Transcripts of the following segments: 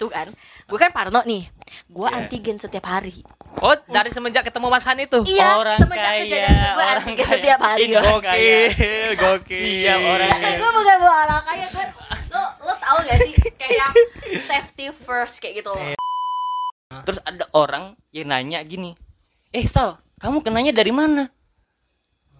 itu kan gue kan parno nih gue Iya. antigen setiap hari Oh, dari semenjak ketemu Mas Han itu. iya Orang semenjak kaya, kejadian gue antigen kaya. setiap hari orang kaya. gokil. Iya, orang kaya. gue bukan bawa orang kaya gue lo lo tau gak sih kayak safety first kayak gitu Iya. Terus ada orang yang nanya gini, eh Sal, kamu kenanya dari mana?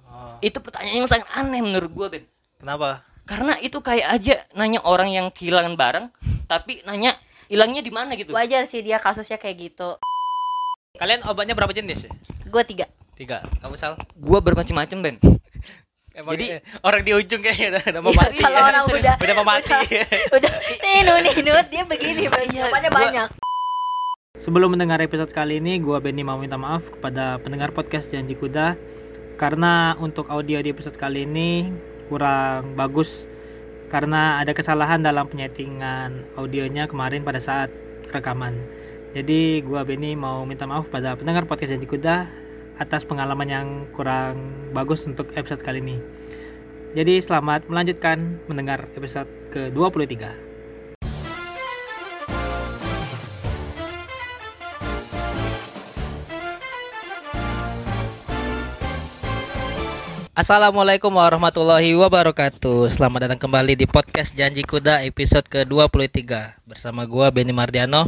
Oh, Itu pertanyaan yang sangat aneh menurut gue Ben. kenapa? Karena itu kayak aja nanya orang yang kehilangan barang, tapi nanya hilangnya di mana gitu. wajar sih dia kasusnya kayak gitu Kalian obatnya berapa jenis? ya? gue tiga Tiga. Kamu Sal? Gue bermacam-macam Ben. Emang Jadi- eh, orang di ujung kayaknya udah, udah mau Iya, mati. kalau ya. orang udah udah mau mati. udah ninu ninut dia begini Iya, gua- banyak Sebelum mendengar episode kali ini, gua Benny mau minta maaf kepada pendengar podcast Janji Kuda karena untuk audio di episode kali ini kurang bagus karena ada kesalahan dalam penyetingan audionya kemarin pada saat rekaman. Jadi gua Benny mau minta maaf pada pendengar podcast Janji Kuda atas pengalaman yang kurang bagus untuk episode kali ini. Jadi selamat melanjutkan mendengar episode ke-23. Assalamualaikum warahmatullahi wabarakatuh. Selamat datang kembali di podcast Janji Kuda episode ke-23 Bersama gua Benny Mardiano.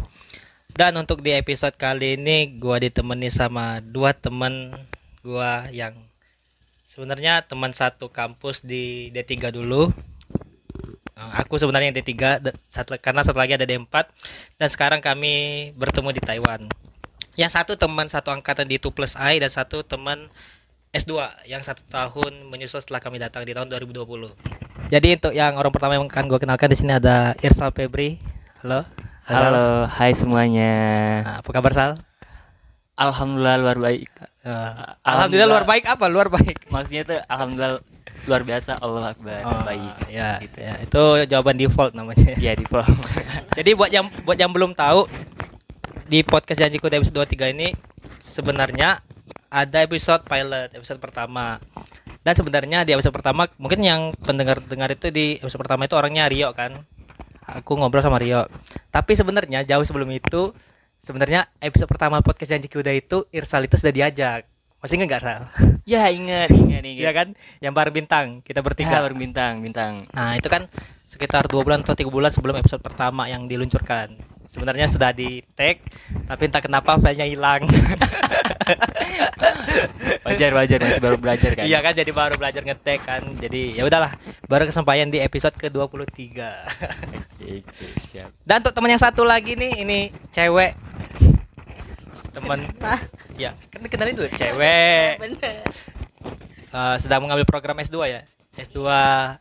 Dan untuk di episode kali ini gua ditemani sama dua teman gua yang Sebenarnya teman satu kampus di D3 dulu. Eh, Aku sebenarnya yang D3 da- satu- karena satu lagi ada D4 Dan sekarang kami bertemu di Taiwan. Yang satu teman satu angkatan di 2 plus I Dan satu teman S2 yang satu tahun menyusul setelah kami datang di tahun 2020. Jadi untuk yang orang pertama yang akan gue kenalkan di sini ada Irsal Febri. Halo. Sal. Halo, hai semuanya. Nah, apa kabar Sal? Alhamdulillah luar baik. Eh, Alhamdulillah luar baik apa? Luar baik. Maksudnya tuh alhamdulillah luar biasa Allah akbar Oh, baik. Ya, Gitu. ya, itu jawaban default namanya. Ya bawah. Jadi buat yang buat yang belum tahu di podcast Janji Kuda episode 23 ini sebenarnya ada episode pilot, episode pertama. Dan sebenarnya di episode pertama mungkin yang pendengar-dengar itu di episode pertama itu orangnya Rio kan. Aku ngobrol sama Rio. Tapi sebenarnya jauh sebelum itu sebenarnya episode pertama podcast Janji Kuda itu Irsal itu sudah diajak. Masih ingat nggak Sal? ya ingat ingat ingat. Iya kan? Yang bareng bintang, kita Tiga bertiga. berbintang bintang. Nah itu kan sekitar dua bulan atau tiga bulan sebelum episode pertama yang diluncurkan. Sebenarnya sudah di tag, tapi entah kenapa filenya hilang. Wajar wajar masih baru belajar kan. Iya kan, jadi baru belajar ngetek kan. Jadi ya udahlah, baru kesempatan di episode ke 23 Oke, siap. Dan untuk teman yang satu lagi nih, ini cewek. Teman, ya kan kenalin dulu cewek. bener Eh, sedang mengambil program S2 ya, S2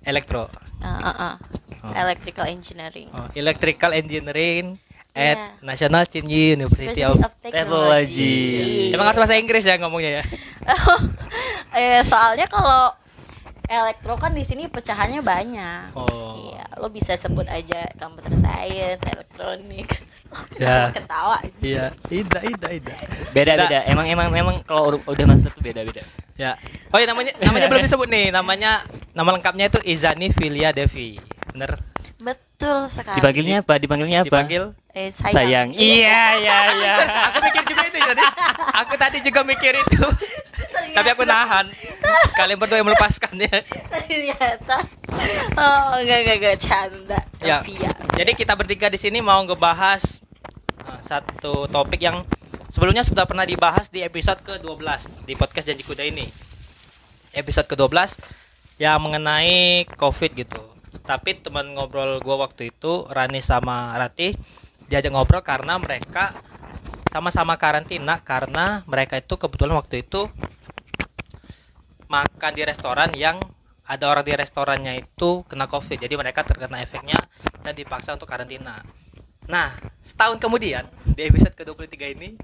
Elektro, Ah, ah, ah. Oh. electrical engineering Oh, Electrical Engineering at Iya. National Chinji University, University of of Technology. Technology. Emang harus bahasa Inggris ya ngomongnya ya? eh soalnya kalau elektro kan di sini pecahannya banyak. Oh. Iya, lo bisa sebut aja computer science, elektronik. Ya. Ketawa. Iya, tidak, tidak, tidak. Beda beda. Emang emang memang kalau udah- master tuh beda beda. Ya. Oh ya namanya namanya belum disebut nih. Namanya nama lengkapnya itu Izani Filia Devi. Bener? Betul sekali. Dipanggilnya apa? Dipanggilnya apa? Dipanggil eh, sayang. sayang. Iya iya iya. aku mikir juga itu jadi aku tadi juga mikir itu tapi aku nahan kalian berdua yang melepaskannya Ternyata. Oh, enggak enggak enggak canda. ya Via. jadi kita bertiga di sini mau ngebahas uh, satu topik yang sebelumnya sudah pernah dibahas di episode ke-12 di podcast Janji Kuda ini episode ke-12 yang mengenai covid gitu tapi teman ngobrol gua waktu itu Rani sama Ratih diajak ngobrol karena mereka sama-sama karantina karena mereka itu kebetulan waktu itu makan di restoran yang ada orang di restorannya itu kena covid. Jadi mereka terkena efeknya dan dipaksa untuk karantina. Nah setahun kemudian di episode ke-23 ini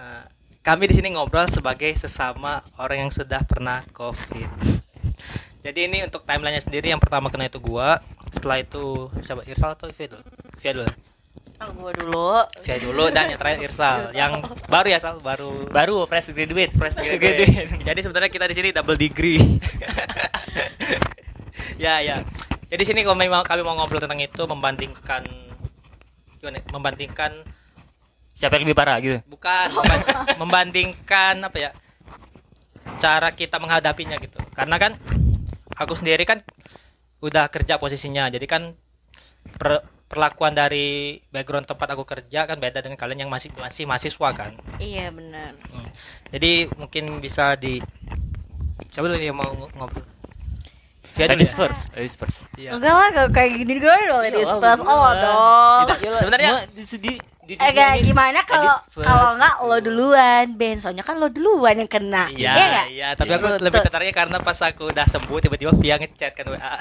eh, kami di sini ngobrol sebagai sesama orang yang sudah pernah covid. Jadi ini untuk timelinenya sendiri. Yang pertama kena itu gua setelah itu siapa? Irsal atau Via dulu Oh, gua dulu. Via dulu dan yang terakhir Irsal yang baru ya Sal baru Baru fresh graduate. fresh graduate. Jadi sebenarnya kita di sini double degree. ya ya. Jadi sini kami mau kami mau ngobrol tentang itu membandingkan gimana membandingkan Siapa yang lebih parah gitu? bukan memban- membandingkan apa ya cara kita menghadapinya gitu karena kan aku sendiri kan udah kerja posisinya jadi kan per- perlakuan dari background tempat aku kerja kan beda dengan kalian yang masih masih mahasiswa kan Iya benar. Hmm. jadi mungkin bisa di siapa dulu yang mau ng- ngobrol Dia dulu Ladies ya? first, ladies first. Iya. Enggak lah kayak- kayak gini gue dong ladies first. Oh dong. Tidak, sebenarnya Semua di, di, di, Eh gimana kalau kalau enggak lo duluan Ben soalnya kan lo duluan yang kena Iya, Iya iya, tapi aku Betul. lebih tertariknya karena pas aku udah sembuh tiba-tiba Via ngechat kan WA.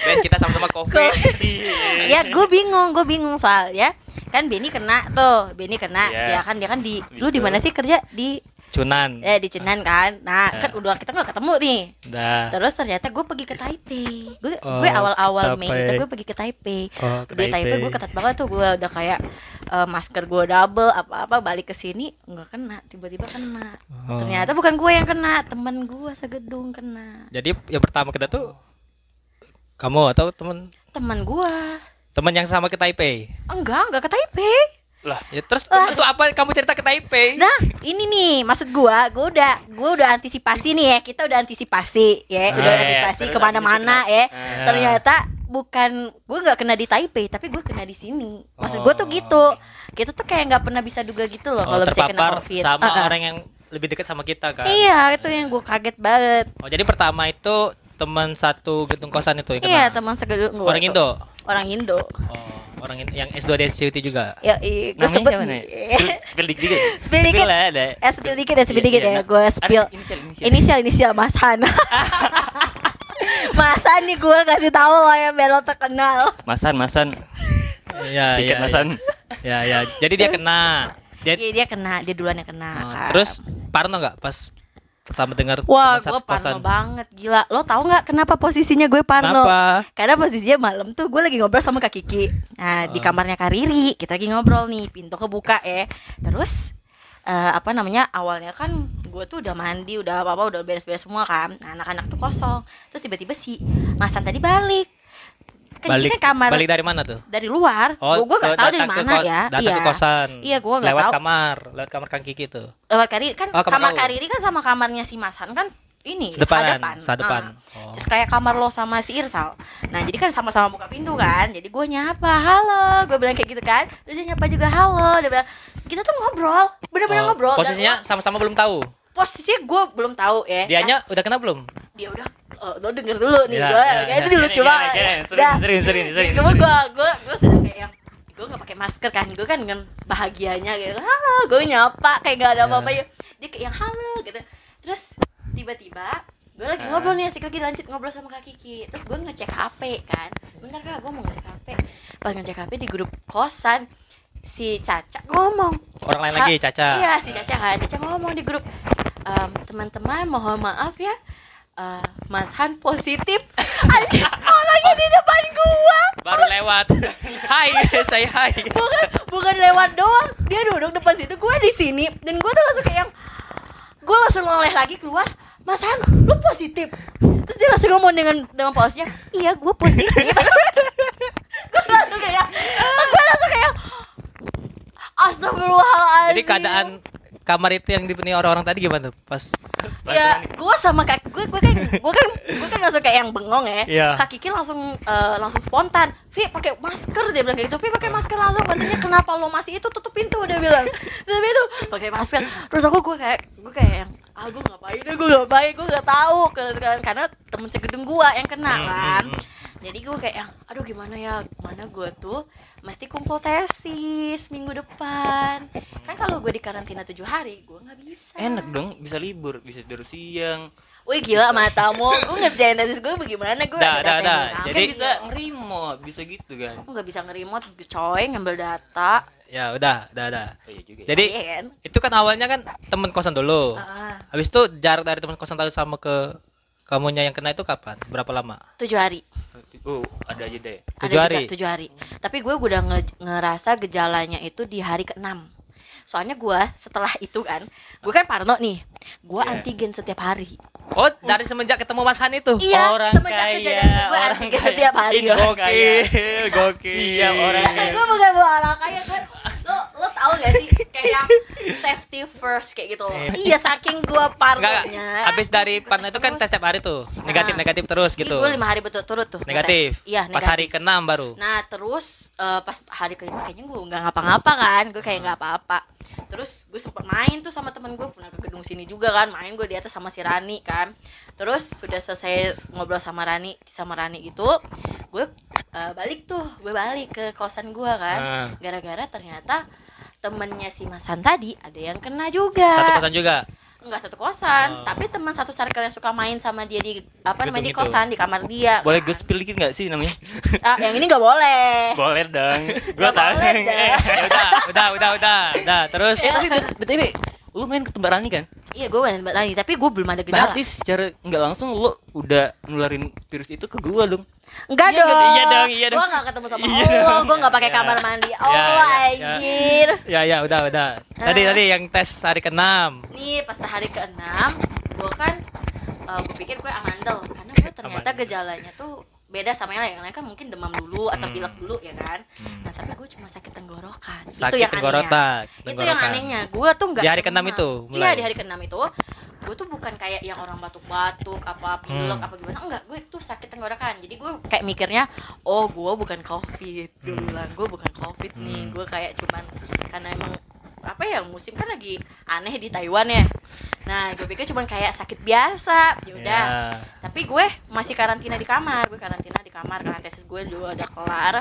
Ben kita sama-sama covid. ya gue bingung gue bingung soalnya kan Benny kena tuh Benny kena Iya. dia kan dia kan di lu di mana sih kerja di Cunan. eh di Cenan kan. Nah Ya. kan udah kita nggak ketemu nih. Dah. terus ternyata gue pergi ke Taipei. Gue Oh, gue awal-awal Mei itu gue pergi ke Taipei. Oh, ke di Taipei Taipei. gue ketat banget tuh. Gue udah kayak eh, masker gue double apa-apa balik ke sini nggak kena. Tiba-tiba kena. Oh. ternyata bukan gue yang kena temen gue segedung kena. Jadi yang pertama kita tuh kamu atau temen? Temen gue temen yang sama ke Taipei. enggak enggak ke Taipei Lah, ya terus untuk apa kamu cerita ke Taipei? Nah, ini nih maksud gua, gua udah gua udah antisipasi nih ya. Kita udah antisipasi ya, udah Ah, iya, antisipasi terus ke mana-mana habis ya. itu? Ternyata bukan gua nggak kena di Taipei, tapi gua kena di sini. Maksud gua tuh gitu. Kita tuh kayak nggak pernah bisa duga gitu loh Oh, kalau misalnya kena terpapar covid. sama Ah, ah. orang yang lebih dekat sama kita kan. Iya, itu yang gua kaget banget. Oh, jadi pertama itu teman satu gedung kosan itu yang kena. Iya, teman segedung gua. Orang tuh. Indo. Orang Indo. Oh, orang yang S2 di SCUT juga. Ya, iya, Namanya sebut siapa nih. Spill- dikit dikit. Spill dikit. lah ada. Eh, spill dikit ya, spill Iya, dikit iya, ya. nah. Gua Ada spill. Inisial inisial. Inisial inisial Mas Han. Mas Han nih gue kasih tahu loh yang biar lo terkenal. Masan Masan. Iya, Sikat iya. Masan. Ya, ya. Jadi dia kena. Dia Iya dia kena, dia duluan yang kena. Oh, terus Parno nggak pas pertama dengar Wah, gue parno kosan? banget, gila. Lo tau nggak kenapa posisinya gue parno? Kenapa? Karena posisinya malam tuh gue lagi ngobrol sama Kak Kiki. Nah, di Oh. kamarnya Kak Riri, kita lagi ngobrol nih, pintu kebuka ya. Terus eh, apa namanya? Awalnya kan gue tuh udah mandi, udah apa-apa, udah beres-beres semua kan. Nah, anak-anak tuh kosong. Terus tiba-tiba si Masan tadi balik. Kan Balik kan kamar balik dari mana tuh? dari luar. Oh, gue gak tahu dari mana kos- ya. Datang iya. ke kosan. Iya, gua nggak lewat tahu. kamar, lewat kamar Kang Kiki tuh. lewat Kariri kan Oh, kamar kamar. Kariri kan sama kamarnya si Masan kan ini Sedepanan, sedepan. sedepan. Ah. Oh. Kayak kamar lo sama si Irsal. Nah, jadi kan sama-sama buka pintu kan. Jadi gue nyapa, "Halo." Gue bilang kayak gitu kan. Terus dia nyapa juga, "Halo." Dia bilang, "Kita tuh ngobrol." Bener-bener Oh, ngobrol. Posisinya sama-sama belum tahu. posisinya gue belum tahu ya. Dianya udah kena belum? dia udah oh, lo denger dulu nih Ya, gue ya, kayaknya ya. dulu coba gini, sering, sering, sering, sering, Gue gue gue sudah kayak yang gue nggak pakai masker kan. Gue kan dengan bahagianya gitu. Halo gue nyapa kayak nggak ada Ya. apa-apa. Ya dia kayak yang halo gitu. Terus tiba-tiba gue lagi Ah. ngobrol nih asik lagi lanjut ngobrol sama kak Kiki. Terus gue ngecek HP kan. Bentar kak gue mau ngecek HP pas ngecek HP di grup kosan si Caca ngomong. Orang lain lagi, Caca. Iya si Caca kan. Caca ngomong di grup "Em, teman-teman mohon maaf ya eh, Mas Han positif. Anjir, orangnya di depan gua. Baru lewat. hai, saya hai. bukan bukan lewat doang. Dia duduk depan situ gue di sini. Dan gue tuh langsung kayak yang gue langsung noleh lagi keluar. Mas Han lu positif? Terus dia langsung ngomong dengan dengan pausnya iya gue positif. Gue langsung kayak gue langsung kayak Astagfirullahaladzim. Jadi keadaan kamar itu yang dipenuhi orang-orang tadi gimana tuh? Pas ya gue sama kak gue gue kan gue kan gue kan langsung kayak yang bengong ya. Iya. kak Kiki langsung eh, langsung spontan. Vi pakai masker dia bilang kayak gitu. Vi pakai masker langsung. Katanya kenapa lo masih itu? Tutup pintu dia bilang. Tapi itu pakai masker. Terus aku gue kayak gue kayak yang ah gue ngapain deh gue ngapain? Gue nggak tahu karena karena temen segedung gue yang kena Hmm, kan. hmm, hmm. jadi gue kayak aduh gimana ya? Mana gue tuh? Mesti kumpul tesis minggu depan. Kan kalau gue di karantina tujuh hari gue nggak bisa. Enak dong, bisa libur, bisa tidur siang. Wih gila matamu, gue ngerjain tesis gue bagaimana gue Dah, ada Jadi- Kan bisa nge-remote, bisa gitu kan. Aku nggak bisa nge-remote coy ngambil data ya udah, udah, udah. Oh, iya juga. ya. Jadi Iya kan? itu kan awalnya kan temen kosan dulu. Ah, Habis itu jarak dari teman kosan tadi sama ke kamunya yang kena itu kapan? Berapa lama? tujuh hari Oh, ada aja deh. Ada Tujuh juga hari? tujuh hari Tapi gue udah nge- ngerasa gejalanya itu di hari ke-6 Soalnya gue setelah itu kan Gue kan parno nih Gue Iya. antigen setiap hari Oh, dari semenjak ketemu Mas Han itu. Iya Orang semenjak kaya, kejadian gue orang kaya. setiap hari orang kaya. gokil. Siap orang Eh, gue bukan bawa anak kaya yang safety first kayak gitu iya saking gue Enggak, parnonya habis dari parno itu kan tes setiap hari tuh. Negatif Ah. negatif terus gitu. gue lima hari berturut-turut tuh Negatif. ngetes. iya Pas negatif. hari ke-6 baru. Nah terus eh, pas hari kelima kayaknya gue nggak ngapa-ngapa kan Gue kayak nggak apa-apa Terus gue sempet main tuh sama temen gue Pernah ke gedung sini juga kan Main gue di atas sama si Rani kan Terus sudah selesai ngobrol sama Rani Sama Rani gitu Gue eh, balik tuh Gue balik ke kosan gue kan Ah. Gara-gara ternyata temennya si Masan tadi Ada yang kena juga Satu kosan juga. Enggak satu kosan Oh. Tapi teman satu circle yang suka main sama dia di Apa namanya di Gedung itu. kosan Di kamar dia Boleh gue spill dikit gak sih namanya? Ah, Yang ini nggak boleh Boleh dong. Gue Nggak tahu. Ya udah, udah, udah, udah. Udah, terus Eh tapi bet- BTW lu main ke tempat Rani kan? Iya gue main lagi tapi gue belum ada gejala. Berarti secara nggak langsung lu udah nularin virus itu ke gua dong. Enggak Iya dong. nggak- iya dong, iya dong. Gue gak ketemu sama Iya Allah. dong. Gue gak pakai Ya. kamar mandi. Ya, Allah ya, ya. anjir. ya ya udah, udah. Tadi Ah. tadi yang tes hari ke-6. Nih pas hari ke-6 gue kan gue pikir gue amandel karena gue ternyata Amandel. gejalanya tuh beda sama yang lain. Yang lain kan mungkin demam dulu atau Hmm. pilek dulu ya kan. Nah tapi gue cuma sakit tenggorokan. itu Sakit yang tenggorokan. anehnya. Itu yang anehnya. Gue tuh nggak Di hari demam. ke-6 itu Iya di hari ke-6 itu gue tuh bukan kayak yang orang batuk-batuk apa pilek Hmm. apa gimana. Enggak gue tuh sakit tenggorokan. Jadi gue kayak mikirnya oh gue bukan covid gue Hmm. bilang gue bukan covid nih. Hmm. gue kayak cuman karena emang apa ya musim kan lagi aneh di Taiwan ya. Nah gue pikir cuman kayak sakit biasa. Ya udah. Ya. tapi gue masih karantina di kamar. Gue karantina di kamar karena tesis gue juga udah kelar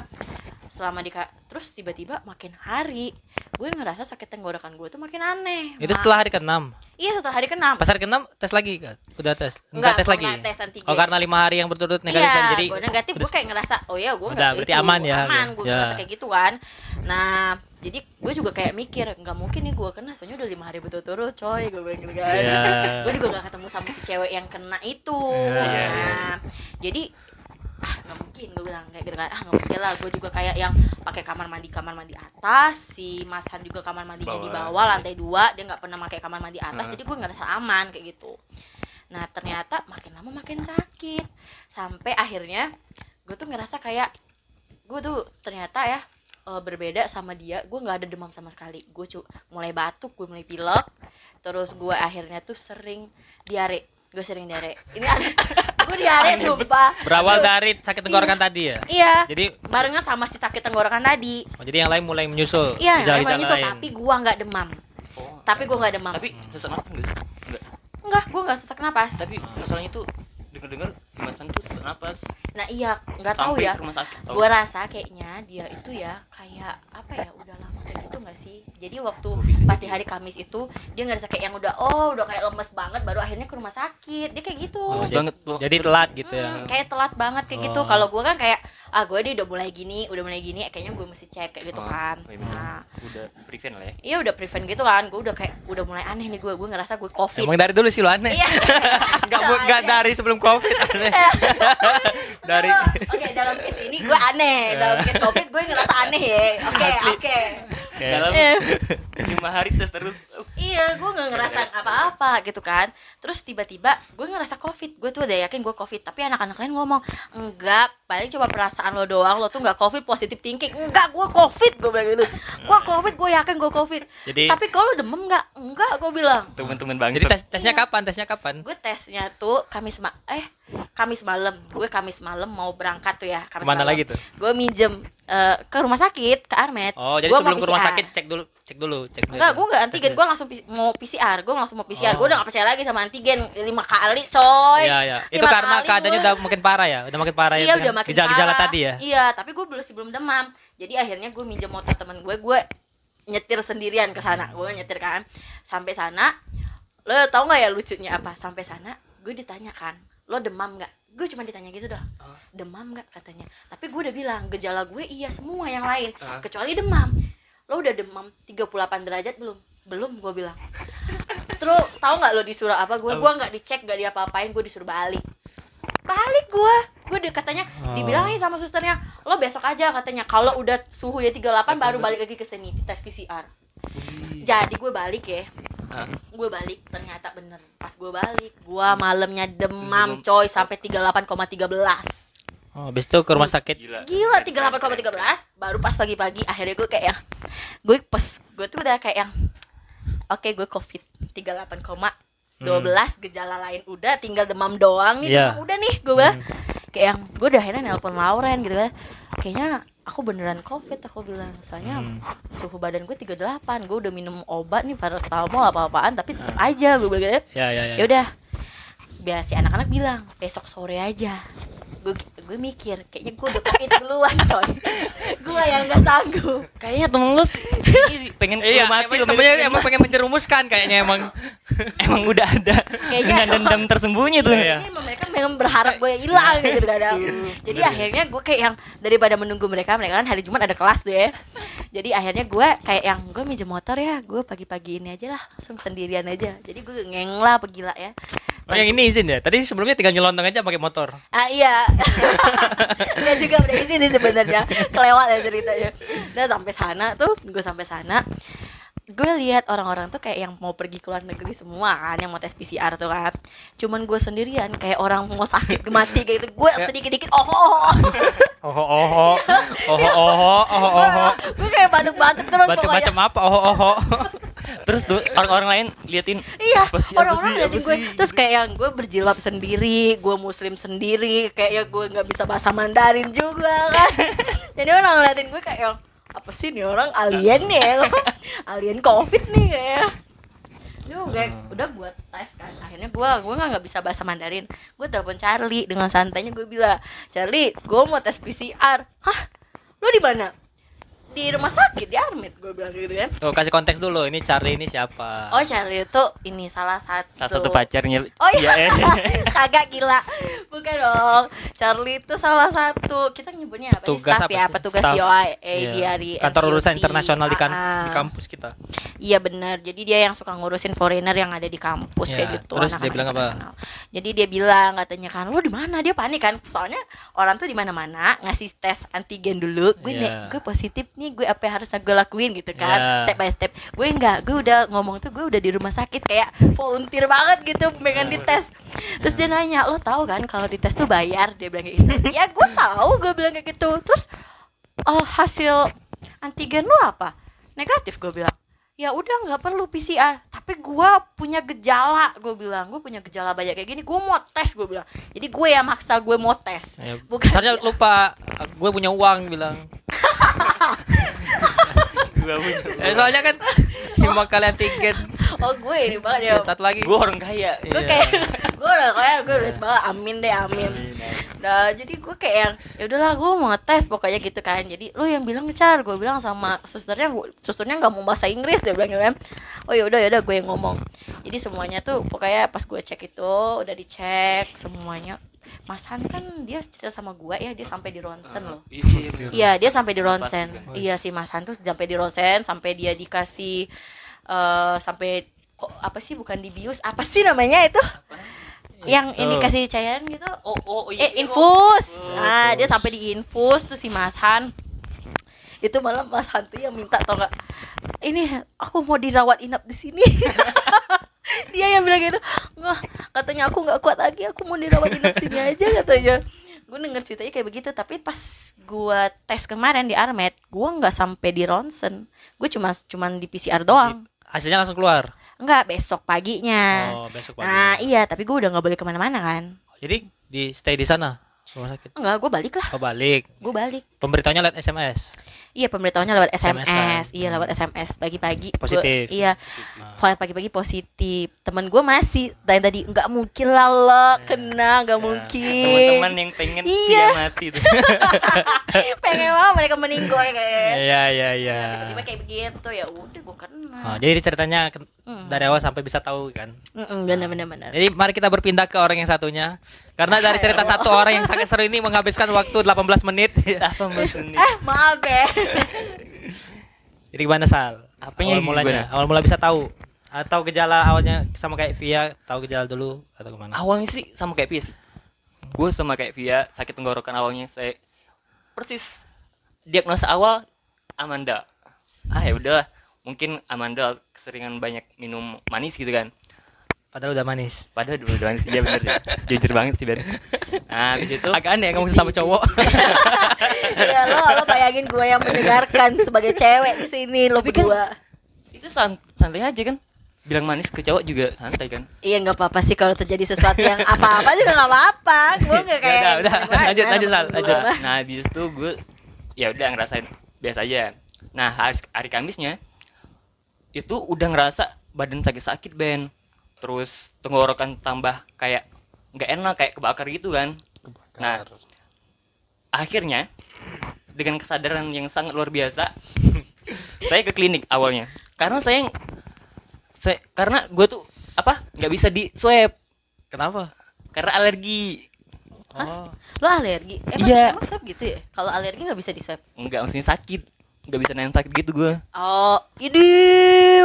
selama di terus tiba-tiba makin hari gue ngerasa sakit tenggorokan gue tuh makin aneh Itu Ma- setelah hari ke-6. iya setelah hari keenam Pas hari ke-6 tes lagi kan? Udah tes. Enggak, Enggak tes lagi. tes antigen. Oh, karena lima hari yang berturut negatif iya, kan jadi gue negatif gue kayak ngerasa oh ya gue Udah, nggak berarti itu, aman ya, aman gue Ya. ngerasa kayak gitu kan nah jadi gue juga kayak mikir nggak mungkin nih gue kena soalnya udah lima hari berturut-turut coy gue bilang gitu kan Iya. gue juga gak ketemu sama si cewek yang kena itu Iya, iya. nah jadi ah nggak mungkin gue bilang kayak gitu kan. Ah nggak mungkin lah gue juga kayak yang pakai kamar mandi kamar mandi atas. Si Mas Han juga kamar mandinya di Bawah. bawah lantai dua. Dia nggak pernah pakai kamar mandi atas jadi gue ngerasa aman kayak gitu. Nah ternyata makin lama makin sakit. Sampai akhirnya gue tuh ngerasa kayak gue tuh ternyata ya eh, berbeda sama dia. Gue nggak ada demam sama sekali. Gue cu mulai batuk gue mulai pilek. Terus gue akhirnya tuh sering diare gue sering diare ini ada gue diare sumpah berawal Aduh. dari sakit tenggorokan tadi ya. iya Jadi barengan sama si sakit tenggorokan tadi oh, jadi yang lain mulai menyusul. iya gejala-gejala emang nyusul lain. tapi gue nggak demam Oh. tapi gue nggak demam Tapi sesak napas enggak sih? Enggak. enggak gue nggak sesak napas Tapi masalahnya tuh denger-denger si Mas San tuh sesak napas nah iya nggak tahu ya rumah sakit. gue rasa kayaknya dia itu ya kayak apa ya udah lama kayak gitu nggak sih jadi waktu Oh, bisa pas jadi. di hari Kamis itu dia ngerasa kayak yang udah oh udah kayak lemes banget baru akhirnya ke rumah sakit dia kayak gitu Lemes jadi, banget tuh. jadi telat gitu ya. Hmm, kayak telat banget kayak gitu Oh. kalau gue kan kayak ah gue dia udah mulai gini udah mulai gini kayaknya gue mesti cek kayak gitu Oh, kan iya, nah udah prevent lah ya. iya udah prevent gitu kan gue udah kayak udah mulai aneh nih gue gue ngerasa gue covid Emang dari dulu sih lo aneh. iya Enggak enggak dari sebelum Covid aneh. dari oke dalam case ini gue aneh dalam case covid gue ngerasa aneh ya oke oke Dalam Eh. lima hari tes terus. Uh, Iya, gue nggak ngerasa apa-apa gitu kan. Terus tiba-tiba gue ngerasa covid. Gue tuh udah yakin gue covid. Tapi anak-anak lain ngomong enggak, paling cuma perasaan lo doang. Lo tuh nggak covid, positif thinking. Enggak, gue covid. Gue bilang gitu. Gue covid, gue yakin gue covid. Jadi Tapi kalau demam nggak? Enggak, gue bilang. teman-teman banget. jadi tes tesnya Iya. kapan? Tesnya kapan? Gue tesnya tuh Kamis ma eh Kamis malam. Gue Kamis malam mau berangkat tuh ya. Kamis Ke mana malam. lagi tuh? Gue minjem eh, ke rumah sakit ke Armet. Oh, jadi Gua sebelum ke rumah sakit cek dulu, cek dulu, cek dulu. Enggak, gue gak antigen, gue langsung mau PCR, gue langsung mau PCR, Oh. gue udah gak percaya lagi sama antigen lima kali, coy. Iya, iya. Itu karena keadaannya gua. udah makin parah ya, udah makin parah ya. Iya dengan udah makin gejala-gejala tadi ya. Iya, tapi gue belum sebelum demam. Jadi akhirnya gue minjem motor temen gue, gue nyetir sendirian ke sana, gue nyetir kan. Sampai sana, lo tau gak ya lucunya apa? Sampai sana, gue ditanya kan, lo demam nggak? Gue cuma ditanya gitu doang. Oh. Demam nggak katanya? Tapi gue udah bilang gejala gue iya semua yang lain, Ah. kecuali demam. Lo udah demam 38 derajat belum? Belum, gue bilang. Terus tahu nggak lo disuruh apa? Gue gue nggak dicek, nggak diapa-apain, gue disuruh balik balik gue gue katanya Oh. dibilangin sama susternya lo besok aja katanya kalau udah suhu ya 38 baru balik lagi ke sini tes PCR jadi gue balik ya gue balik ternyata bener pas gue balik gue malamnya demam Demam. coy sampai 38,13 Oh, habis itu ke rumah sakit. Gila. gila 38,13 baru pas pagi-pagi akhirnya gue kayak yang gue pas gue tuh udah kayak yang oke gue covid 38,12 gejala lain udah tinggal demam doang nih Iya. demam udah nih gue bilang kayak yang gue udah akhirnya nelpon Lauren gitu kan kayaknya aku beneran covid aku bilang. Soalnya Hmm. suhu badan gue 38 gue udah minum obat nih paracetamol apa-apaan tapi tetap aja gue bilang gitu. Ya ya ya. ya udah. Biar si anak-anak bilang besok sore aja. Gue gue mikir kayaknya gue udah covid duluan coy gue yang nggak sanggup Kayaknya temen lu pengen Iya, mati emang, temennya emang pengen menjerumuskan kayaknya emang. emang udah ada Kayaknya- dengan dendam tersembunyi tuh. Iya. Kayaknya mereka memang berharap gue hilang gitu kadang jadi akhirnya gue kayak yang daripada menunggu mereka mereka kan hari Jumat ada kelas tuh ya jadi akhirnya gue kayak yang gue minjem motor ya gue pagi-pagi ini aja lah langsung sendirian aja jadi gue ngeng lah pegila ya Oh, yang ini izin ya. Tadi sebelumnya tinggal nyelonong aja pakai motor. Ah iya. Dia juga udah izin sebenarnya. Kelewat ya ceritanya. Udah sampai sana tuh, gue sampai sana. Gue lihat orang-orang tuh kayak yang mau pergi ke luar negeri semua kan, yang mau tes PCR tuh kan. Cuman gue sendirian kayak orang mau sakit mati kayak gitu. Gue sedikit-dikit oh oh. Oh oh oh oh oh oh oh. Gue kayak batuk-batuk terus Baca pokoknya. macam apa? Oh oh oh. Terus tuh orang-orang lain liatin Iya, orang-orang apa gue? Terus kayak yang gue berjilbab sendiri Gue muslim sendiri Kayak ya gue gak bisa bahasa Mandarin juga kan Jadi orang ngeliatin gue kayak yang Apa sih nih orang? Alien nih ya? Alien covid nih kayak juga udah gue tes kan. Akhirnya gue gue nggak nggak bisa bahasa Mandarin. Gue telepon Charlie dengan santainya. Gue bilang Charlie gue mau tes PCR hah? Lo di mana di rumah sakit di Armed gue bilang gitu kan Tuh kasih konteks dulu. Ini Charlie ini siapa? oh Charlie itu ini salah satu salah satu pacarnya. Oh iya, eh. kagak gila. Bukan dong. Charlie itu salah satu. Kita nyebutnya apa? Tugas Staff apa ya, petugas Staff. di OIA Iya. dia di kantor urusan NCUT. internasional di, kan, Ah, di kampus kita. Iya benar. Jadi dia yang suka ngurusin foreigner yang ada di kampus Iya, kayak gitu. terus dia bilang apa? Jadi dia bilang katanya kan, "Lu di mana?" Dia panik kan. Soalnya orang tuh di mana-mana ngasih tes antigen dulu. Gue Iya. nek, gue positif nih, gue apa yang harus gue lakuin gitu kan. Iya. Step by step. Gue enggak, gue udah ngomong tuh gue udah di rumah sakit kayak volunteer banget gitu pengen dites. Terus dia nanya, "Lo tahu kan kalau dites tuh bayar?" Dia bilang kayak gitu. ya gue tahu, gue bilang kayak gitu. Terus oh, hasil antigen lu apa? Negatif gue bilang. Ya udah nggak perlu PCR. Tapi gua punya gejala, gue bilang. Gue punya gejala banyak kayak gini. Gue mau tes, gue bilang. Jadi gue yang maksa gue mau tes. Ya, Bukan lupa gue punya uang bilang. Gua punya. Eh, soalnya kan lima kali antigen. Oh gue ini banget ya. Satu lagi. Gua orang kaya. Gue Iya. kayak gue udah kayak gue udah banget amin deh amin. Nah jadi gue kayak yang ya udahlah gue mau tes pokoknya gitu kan. Jadi lu yang bilang car, gue bilang sama susternya, gua- susternya nggak mau bahasa Inggris dia bilang gitu kan. Oh ya udah ya udah gue yang ngomong. Jadi semuanya tuh pokoknya pas gue cek itu udah dicek semuanya. Mas Han kan dia cerita sama gue ya dia sampai di ronsen loh. Iya dia sampai di ronsen. Iya si Mas Han tuh sampai di ronsen sampai dia dikasih eh sampai kok apa sih bukan dibius apa sih namanya itu? Yang ini kasih cairan gitu. Oh, oh, Eh infus. Ah dia sampai di infus tuh si Mas Han. Itu malah Mas Han tuh yang minta tau nggak? Ini aku mau dirawat inap di sini. dia yang bilang gitu. Wah katanya aku nggak kuat lagi. Aku mau dirawat inap sini aja katanya. Gue denger ceritanya kayak begitu tapi pas gua tes kemarin di Armed, gua nggak sampai di ronsen. Gue cuma cuman di PCR doang. Hasilnya langsung keluar. Enggak, besok paginya. Oh, besok pagi. Nah iya, tapi gue udah nggak boleh ke mana-mana kan. Jadi di stay di sana rumah sakit. Enggak, gue balik lah. Oh, balik. Gue balik. Pemberitahuannya lewat SMS. Iya pemberitahuannya lewat SMS SMS, kan? iya lewat SMS pagi-pagi. Gua- Positif. iya, Nah. pagi-pagi positif. Temen gue masih dari tadi nggak mungkin lah lo kena, nggak Ya, mungkin. Teman-teman yang pengen Iya. dia mati tuh. Pengen banget mereka meninggal kayak. Iya, iya, iya. Tiba-tiba kayak begitu ya udah gue kena. Oh, jadi ceritanya dari awal sampai bisa tahu kan. Mm-mm, Bener-bener bener. Jadi mari kita berpindah ke orang yang satunya. Karena dari cerita satu orang yang sangat seru ini menghabiskan waktu 18 menit. Apa maksudnya? Eh maaf ya. Jadi gimana Sal? Apanya awal mulanya? gimana? Awal mula bisa tahu atau gejala awalnya sama kayak Via tahu gejala dulu atau gimana? Awalnya sih sama kayak Via sih. Gue sama kayak Via sakit tenggorokan awalnya saya persis diagnosa awal Amanda. Ah ya udahlah, mungkin Amanda keseringan banyak minum manis gitu kan. Padahal udah manis. Padahal dulu doang sih, iya bener sih. Jujur banget sih Ben. Nah, habis itu Agak aneh ngomong sama cowok. ya lo lo bayangin gue yang mendengarkan sebagai cewek di sini lo Tapi kan- berdua. itu san- santai aja kan. bilang manis ke cowok juga santai kan Iya nggak apa-apa sih kalau terjadi sesuatu yang apa-apa juga nggak apa-apa. Gue nggak kayak. udah, udah. gimana, Lanjut, lanjut, lanjut. gua. nah habis itu gue ya udah ngerasain biasa aja nah hari, hari Kamisnya itu udah ngerasa badan sakit-sakit Ben terus tenggorokan tambah kayak nggak enak kayak kebakar gitu kan nah akhirnya dengan kesadaran yang sangat luar biasa saya ke klinik awalnya karena saya saya karena gue tuh apa nggak bisa di swab Kenapa? karena alergi Oh. Lo alergi? Emang, Iya. emang swab gitu ya? Kalau alergi nggak bisa di swab? nggak maksudnya sakit nggak bisa nahan sakit gitu gue Oh, ini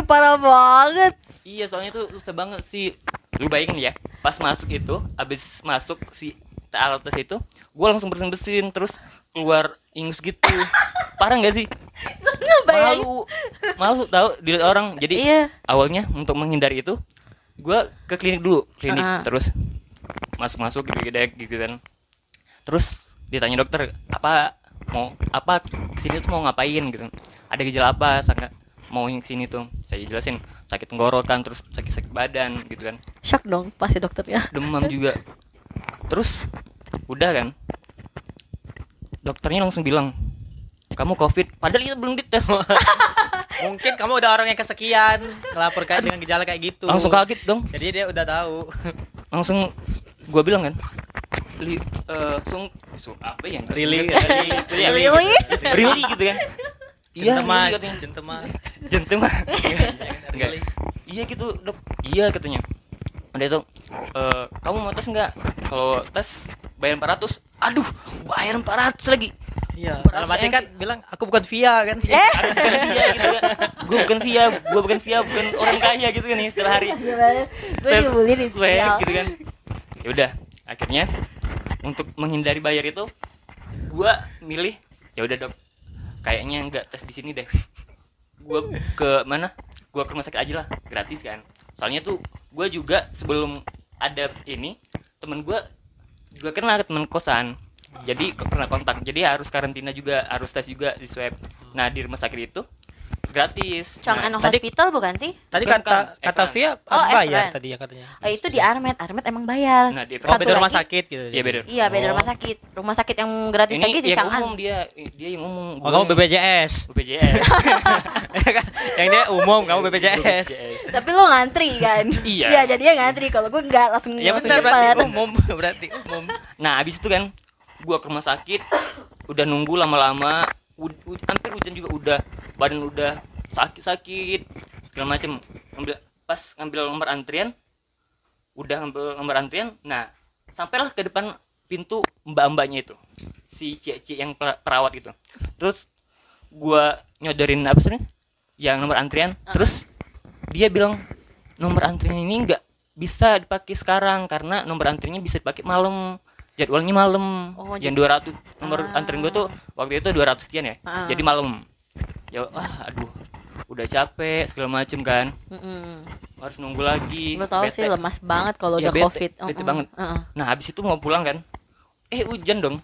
parah banget. Iya soalnya itu susah banget sih Lu bayangin ya Pas masuk itu Abis masuk si alat tes itu Gue langsung bersin-bersin Terus keluar ingus gitu Parah gak sih? Malu Malu tau dilihat orang Jadi Iya. awalnya untuk menghindari itu Gue ke klinik dulu Klinik Ah. terus Masuk-masuk gitu-gitu gitu kan Terus ditanya dokter Apa mau apa ke sini tuh mau ngapain gitu. Ada gejala apa sangat mau yang ke sini tuh saya jelasin. Sakit tenggorokan terus sakit-sakit badan gitu kan. Shock dong pasti dokternya. demam juga. Terus udah kan. Dokternya langsung bilang kamu covid. Padahal itu belum dites Mungkin kamu udah orang yang kesekian ngelapor kayak dengan gejala kayak gitu. langsung kaget dong. Jadi dia udah tahu. langsung gua bilang kan li, eh, sung, sung apa ya Really? really gitu ya Really? really gitu kan iya. Jentema. Enggak. Iya gitu, Dok. Iya katanya. Udah itu eh, kamu mau tes enggak? Kalau tes bayar 400. Aduh, bayar 400 lagi. Iya. Dalam arti saya kan bilang aku bukan via kan. Eh, Aku bukan via gitu kan. Gue bukan via, gue bukan via, bukan orang kaya gitu kan nih setelah hari. gimana? Gue dibully di sosial. gitu kan. Ya udah, akhirnya untuk menghindari bayar itu gua milih ya udah, Dok. Kayaknya enggak tes di sini deh. Gua ke mana? Gua ke rumah sakit aja lah, gratis kan. Soalnya tuh gua juga sebelum ada ini temen gua juga kenal ke temen kosan. Jadi pernah kontak. Jadi harus karantina juga, harus tes juga di swab. Nah, di rumah sakit itu gratis. Chong nah, Ano tadi- Hospital bukan sih? Tadi Bukan, kata bukan. kata via Oh, harus bayar Evan. tadi ya katanya. Oh, itu di Armet. Armet emang bayar. Nah, di- Oh, Satu beda rumah lagi- sakit gitu. Iya, beda. Iya, beda Oh. rumah sakit. Rumah sakit yang gratis ini lagi di yang Chang'an. umum dia, dia yang umum. Oh, kamu BPJS. BPJS. yang dia umum, kamu BPJS. Tapi lo ngantri kan? Iya. Iya, jadinya ngantri. Kalau gue enggak langsung Ya langsung benar berarti umum, berarti umum. Nah, habis itu kan gua ke rumah sakit udah nunggu lama-lama, hampir hujan juga udah, badan udah sakit-sakit segala macem Ngambil pas ngambil nomor antrian udah ngambil nomor antrian. Nah, sampailah ke depan pintu mbak-mbaknya itu. Si Cie-cie yang per- perawat itu. Terus gua nyodorin apa sih? Yang nomor antrian. Terus dia bilang nomor antrian ini nggak bisa dipakai sekarang karena nomor antriannya bisa dipakai malam jadwalnya malam Oh, yang 200 nomor Ah. antrian gue tuh waktu itu 200 sekian ya Ah. jadi malam ya ah aduh udah capek segala macem kan Mm-mm. harus nunggu lagi Gue tau sih lemas banget kalau Iya, udah bete. covid. Bete Mm-mm. banget. Mm-mm. nah habis itu mau pulang kan eh hujan dong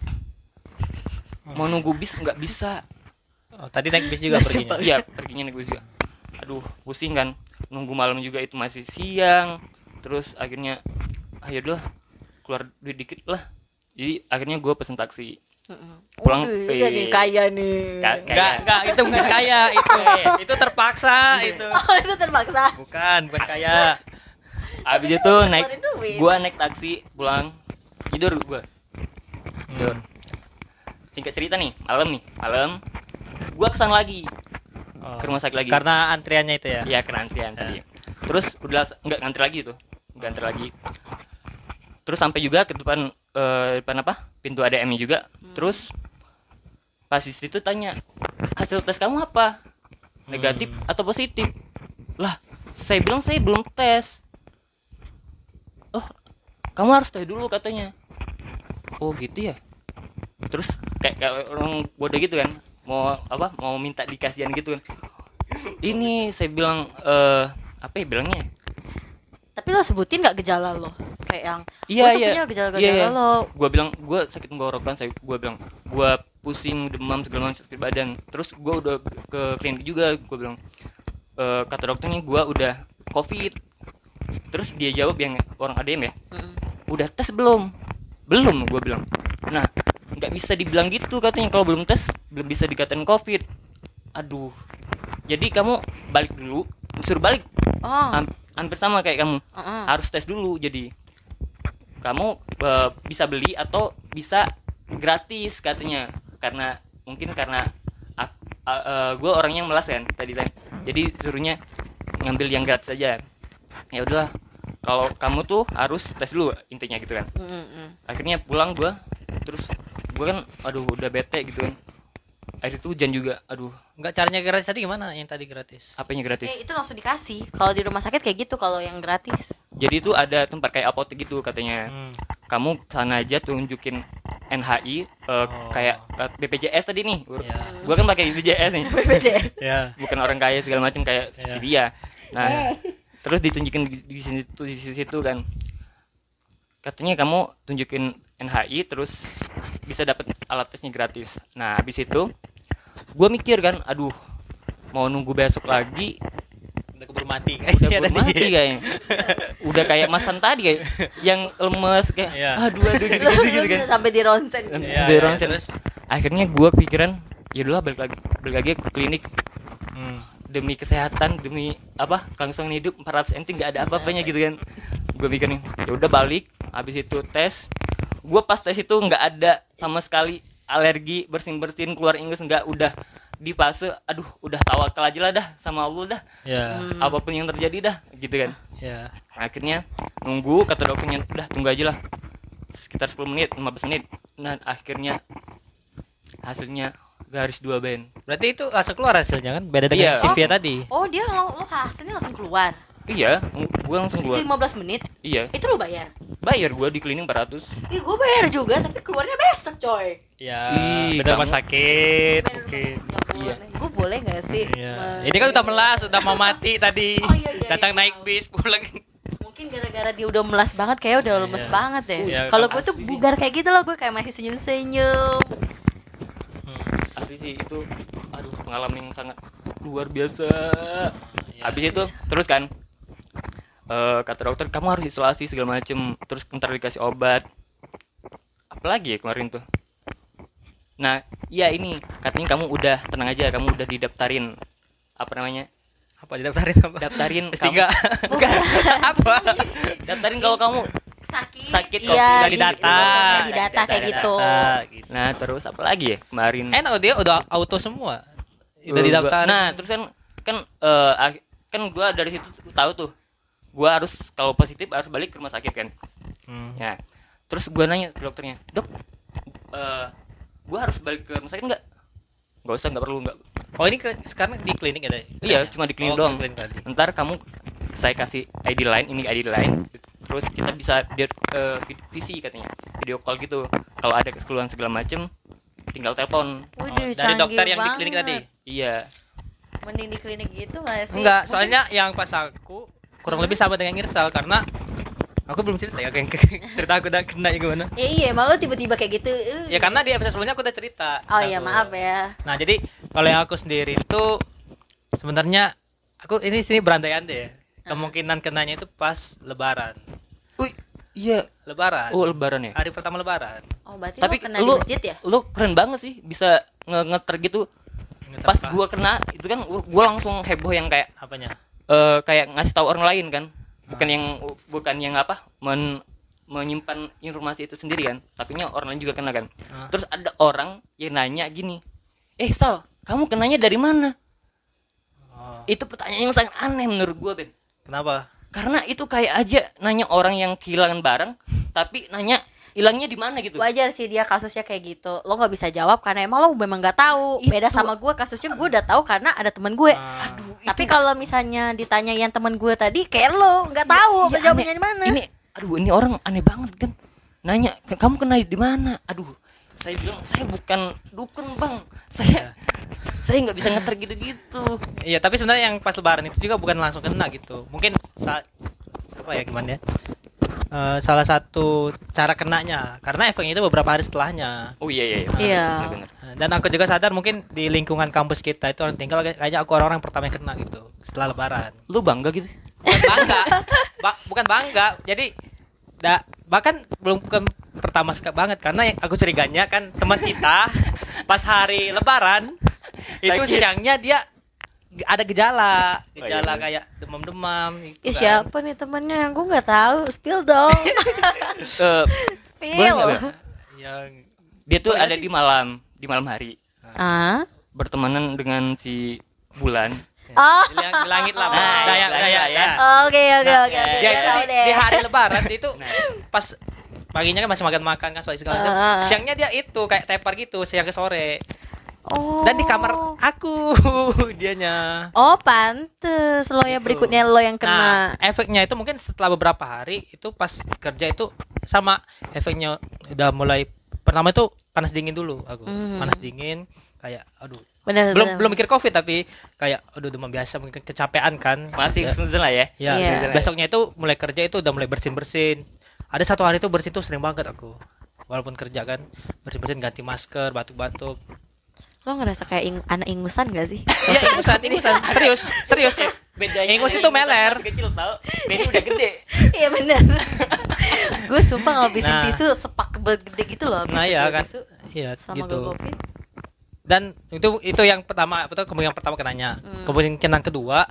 mau nunggu bis nggak bisa Oh, tadi naik bis juga perginya. iya perginya naik bis juga aduh pusing kan nunggu malam juga itu masih siang terus akhirnya ayo deh keluar duit dikit lah jadi akhirnya gue pesen taksi. Pulang, Udah, udah nih kaya nih. Ka- Enggak, enggak, itu bukan kaya, itu itu terpaksa itu. Oh, itu terpaksa. Bukan, bukan kaya. abis itu kan naik gue naik taksi pulang tidur gue tidur singkat cerita nih malam nih malam gue ke sana lagi Oh, ke rumah sakit lagi Karena antriannya itu ya. Iya kena antrian tadi. Terus udah nggak ngantri lagi tuh, nggak ngantri lagi. Terus sampai juga ke depan eh, depan apa? Pintu ADM-nya juga. Terus pas di situ tanya hasil tes kamu apa? Negatif atau positif? Lah, saya bilang saya belum tes. Oh, kamu harus tes dulu katanya. Oh gitu ya. Terus kayak, kayak orang bodoh gitu kan, mau apa? Mau minta dikasihan gitu kan ini saya bilang eh apa ya bilangnya Tapi lo sebutin nggak gejala lo? Kayak yang Iya, "Gua tuh iya. gejala-gejala Iya, iya. lo. gue bilang gue sakit tenggorokan saya gue bilang gue pusing demam segala macam sakit badan terus gue udah ke klinik juga gue bilang eh, kata dokternya gue udah covid terus dia jawab yang orang ADM ya Mm-mm. udah tes belum belum gue bilang nah nggak bisa dibilang gitu katanya kalau belum tes belum bisa dikatain covid aduh jadi kamu balik dulu suruh balik Oh. Hampir sama kayak kamu. Heeh. harus tes dulu jadi kamu eh, bisa beli atau bisa gratis katanya. Karena mungkin karena gue orangnya melas kan tadi kan. Jadi suruhnya ngambil yang gratis aja. Ya udahlah kalau kamu tuh harus tes dulu intinya gitu kan. Mm-mm. akhirnya pulang gue terus gue kan aduh udah bete gitu kan akhirnya itu hujan juga aduh Enggak caranya gratis tadi gimana yang tadi gratis? apanya gratis Eh itu langsung dikasih. Kalau di rumah sakit kayak gitu kalau yang gratis. jadi itu ada tempat kayak apotek gitu katanya Hmm. kamu sana aja tunjukin NHI eh, Oh. kayak eh, BPJS tadi nih Ya. gue kan pakai BPJS nih BPJS. Ya. bukan orang kaya segala macam kayak Ya. si dia nah terus ditunjukin di, di sini tuh di situ kan katanya kamu tunjukin NHI terus bisa dapat alat tesnya gratis nah habis itu gue mikir kan aduh mau nunggu besok lagi Udah keburu mati. udah Iya, belum tadi. mati kayaknya udah kayak masan tadi kayak yang lemes kayak Iya. aduh aduh gitu gitu, gitu kan bisa sampai di ronsen. Iya. Iya, Sampai iya, ronsen. terus? akhirnya gue pikiran ya dulu balik lagi balik lagi ke klinik Hmm. demi kesehatan demi apa kelangsungan hidup 400 nt nggak ada apa-apanya gitu kan gue mikirnya ya udah balik habis itu tes gue pas tes itu nggak ada sama sekali alergi bersin bersin keluar ingus nggak udah di fase aduh udah tawakal aja lah dah sama Allah dah Ya. Hmm. apa pun yang terjadi dah gitu kan Ya. akhirnya nunggu kata dokternya udah tunggu aja lah sekitar 10 menit 15 menit nah akhirnya hasilnya garis dua band Berarti itu langsung keluar hasilnya kan? Beda dengan Iya. CV tadi. Oh dia lo, lo hasilnya langsung keluar. Iya gue langsung keluar 15 menit. iya Itu lo bayar. bayar gue di klinik 400 Ih gue bayar juga tapi keluarnya besok coy. Ya. Ih, Beda rumah sakit. Oke. rumah sakit, Iya. boleh. Gue boleh gak sih? Iya. Ini kan udah melas, udah mau mati tadi. Oh, iya, iya, Datang iya. naik bis pulang. Mungkin gara-gara dia udah melas banget kayak udah lemes Iya. banget ya. Iya, Kalau gue tuh asli sih. bugar kayak gitu loh, gue kayak masih senyum-senyum. asli sih itu aduh pengalaman yang sangat luar biasa Iya. habis itu terus kan eh, kata dokter kamu harus isolasi segala macem terus ntar dikasih obat apalagi ya kemarin tuh nah iya ini katanya kamu udah tenang aja kamu udah didaftarin apa namanya Apa didaftarin apa? daftarin S3. kamu bukan apa? daftarin kalau kamu Sakit. Sakit kok, Iya, udah didata. Udah didata kayak Data, gitu. Data, gitu. nah terus apa lagi ya kemarin Enak dia udah auto semua. Udah didaftar. nah terus kan kan eh, ak- kan gua dari situ tahu tuh gua harus kalau positif harus balik ke rumah sakit kan Hmm. ya terus gua nanya ke dokternya dok eh gua harus balik ke rumah sakit nggak nggak usah nggak perlu nggak Oh ini ke, sekarang di klinik ya? Day? iya cuma di klinik Oh, doang klinik tadi. ntar kamu saya kasih ID line ini ID line terus kita bisa dia eh, vid- VC katanya video call gitu kalau ada keseluruhan segala macem tinggal telepon Oh, dari dokter yang di banget. klinik tadi. iya Mending di klinik gitu gak sih? Enggak, Mungkin- soalnya yang pas aku kurang lebih sama dengan Irsal karena aku belum cerita ya kayak cerita aku udah kena gimana. Ya iya, lo tiba-tiba kayak gitu. eh. Ya karena di episode sebelumnya aku udah cerita. Oh iya, maaf ya. Nah, jadi kalau yang aku sendiri itu sebenarnya aku ini sini berandai-andai ya. Ah. Kemungkinan kenanya itu pas lebaran. Wih, iya Lebaran. oh lebaran ya Hari pertama lebaran. Oh, berarti Tapi lo kena lu- di masjid ya? lu keren banget sih bisa nge ngeter gitu Ingat pas apa? gua kena itu kan gua langsung heboh yang kayak apanya? Eh kayak ngasih tahu orang lain kan bukan Ah. yang bukan yang apa men menyimpan informasi itu sendiri kan tapi nya orang lain juga kena kan Ah. terus ada orang yang nanya gini eh Sal kamu kenanya dari mana Oh, itu pertanyaan yang sangat aneh menurut gua Ben kenapa? karena itu kayak aja nanya orang yang kehilangan barang tapi nanya hilangnya di mana gitu Wajar sih dia kasusnya kayak gitu. Lo nggak bisa jawab karena emang lo memang nggak tahu. Beda Itu. sama gue kasusnya gue udah tahu karena ada temen gue. Ah. Aduh, Tapi itu- kalau misalnya ditanya yang temen gue tadi kayak lo nggak tahu Iya, jawabannya aneh. di mana. Ini aduh ini orang aneh banget kan. Nanya, "Ke- "Kamu kena di mana?" Aduh. Saya bilang, "Saya bukan dukun, Bang. Saya saya nggak bisa ngeter gitu-gitu." Iya, tapi sebenarnya yang pas lebaran itu juga bukan langsung kena gitu. Mungkin sa siapa ya gimana ya? Eh, salah satu cara kenanya karena efeknya itu beberapa hari setelahnya. Oh iya iya. Iya. Nah, Dan aku juga sadar mungkin di lingkungan kampus kita itu orang tinggal kayak- kayaknya aku orang-orang pertama yang kena gitu setelah lebaran. Lu bangga gitu? bukan bangga Ba- bukan bangga jadi da, bahkan belum ke pertama sekali banget karena yang aku curiganya kan teman kita pas hari lebaran itu siangnya dia ada gejala. Oh, gejala iya. kayak demam-demam gitu Ih, kan. siapa nih temennya? Yang gue nggak tahu. Spill dong. Eh, spill. yang dia tuh ada sih. di malam di malam hari. Ah? Bertemanan dengan si bulan. Oh. Yang di langit lah Nah, daya langit daya ya. ya. Oke oke Nah, oke oke. dia itu di, di hari lebaran itu Nah. pas paginya kan masih makan makan kan soal segala macam. Ah. siangnya dia itu kayak tepar gitu siang ke sore oh dan di kamar aku dianya oh pantes lo ya berikutnya lo yang nah kena efeknya itu mungkin setelah beberapa hari itu pas kerja itu sama efeknya udah mulai pertama itu panas dingin dulu aku Hmm. panas dingin kayak aduh bener belum bener. belum mikir covid tapi kayak aduh demam biasa mungkin kecapean kan masih Ya. lah ya Ya, Iya. besoknya itu mulai kerja itu udah mulai bersin-bersin. Ada satu hari itu bersin tuh sering banget aku. Walaupun kerja kan, bersin-bersin ganti masker, batuk-batuk. Lo ngerasa kayak ing- anak ingusan gak sih Iya, ingusan, ingusan. Serius, serius ya. bedanya Ingus itu meler. kecil tau Benny udah gede iya bener gue sumpah ngabisin Nah. tisu sepak gede gitu loh Nah, iya kan. tisu Iya, gitu. Dan itu itu yang pertama, betul kemungkinan pertama kenanya. Hmm. Kemungkinan kedua,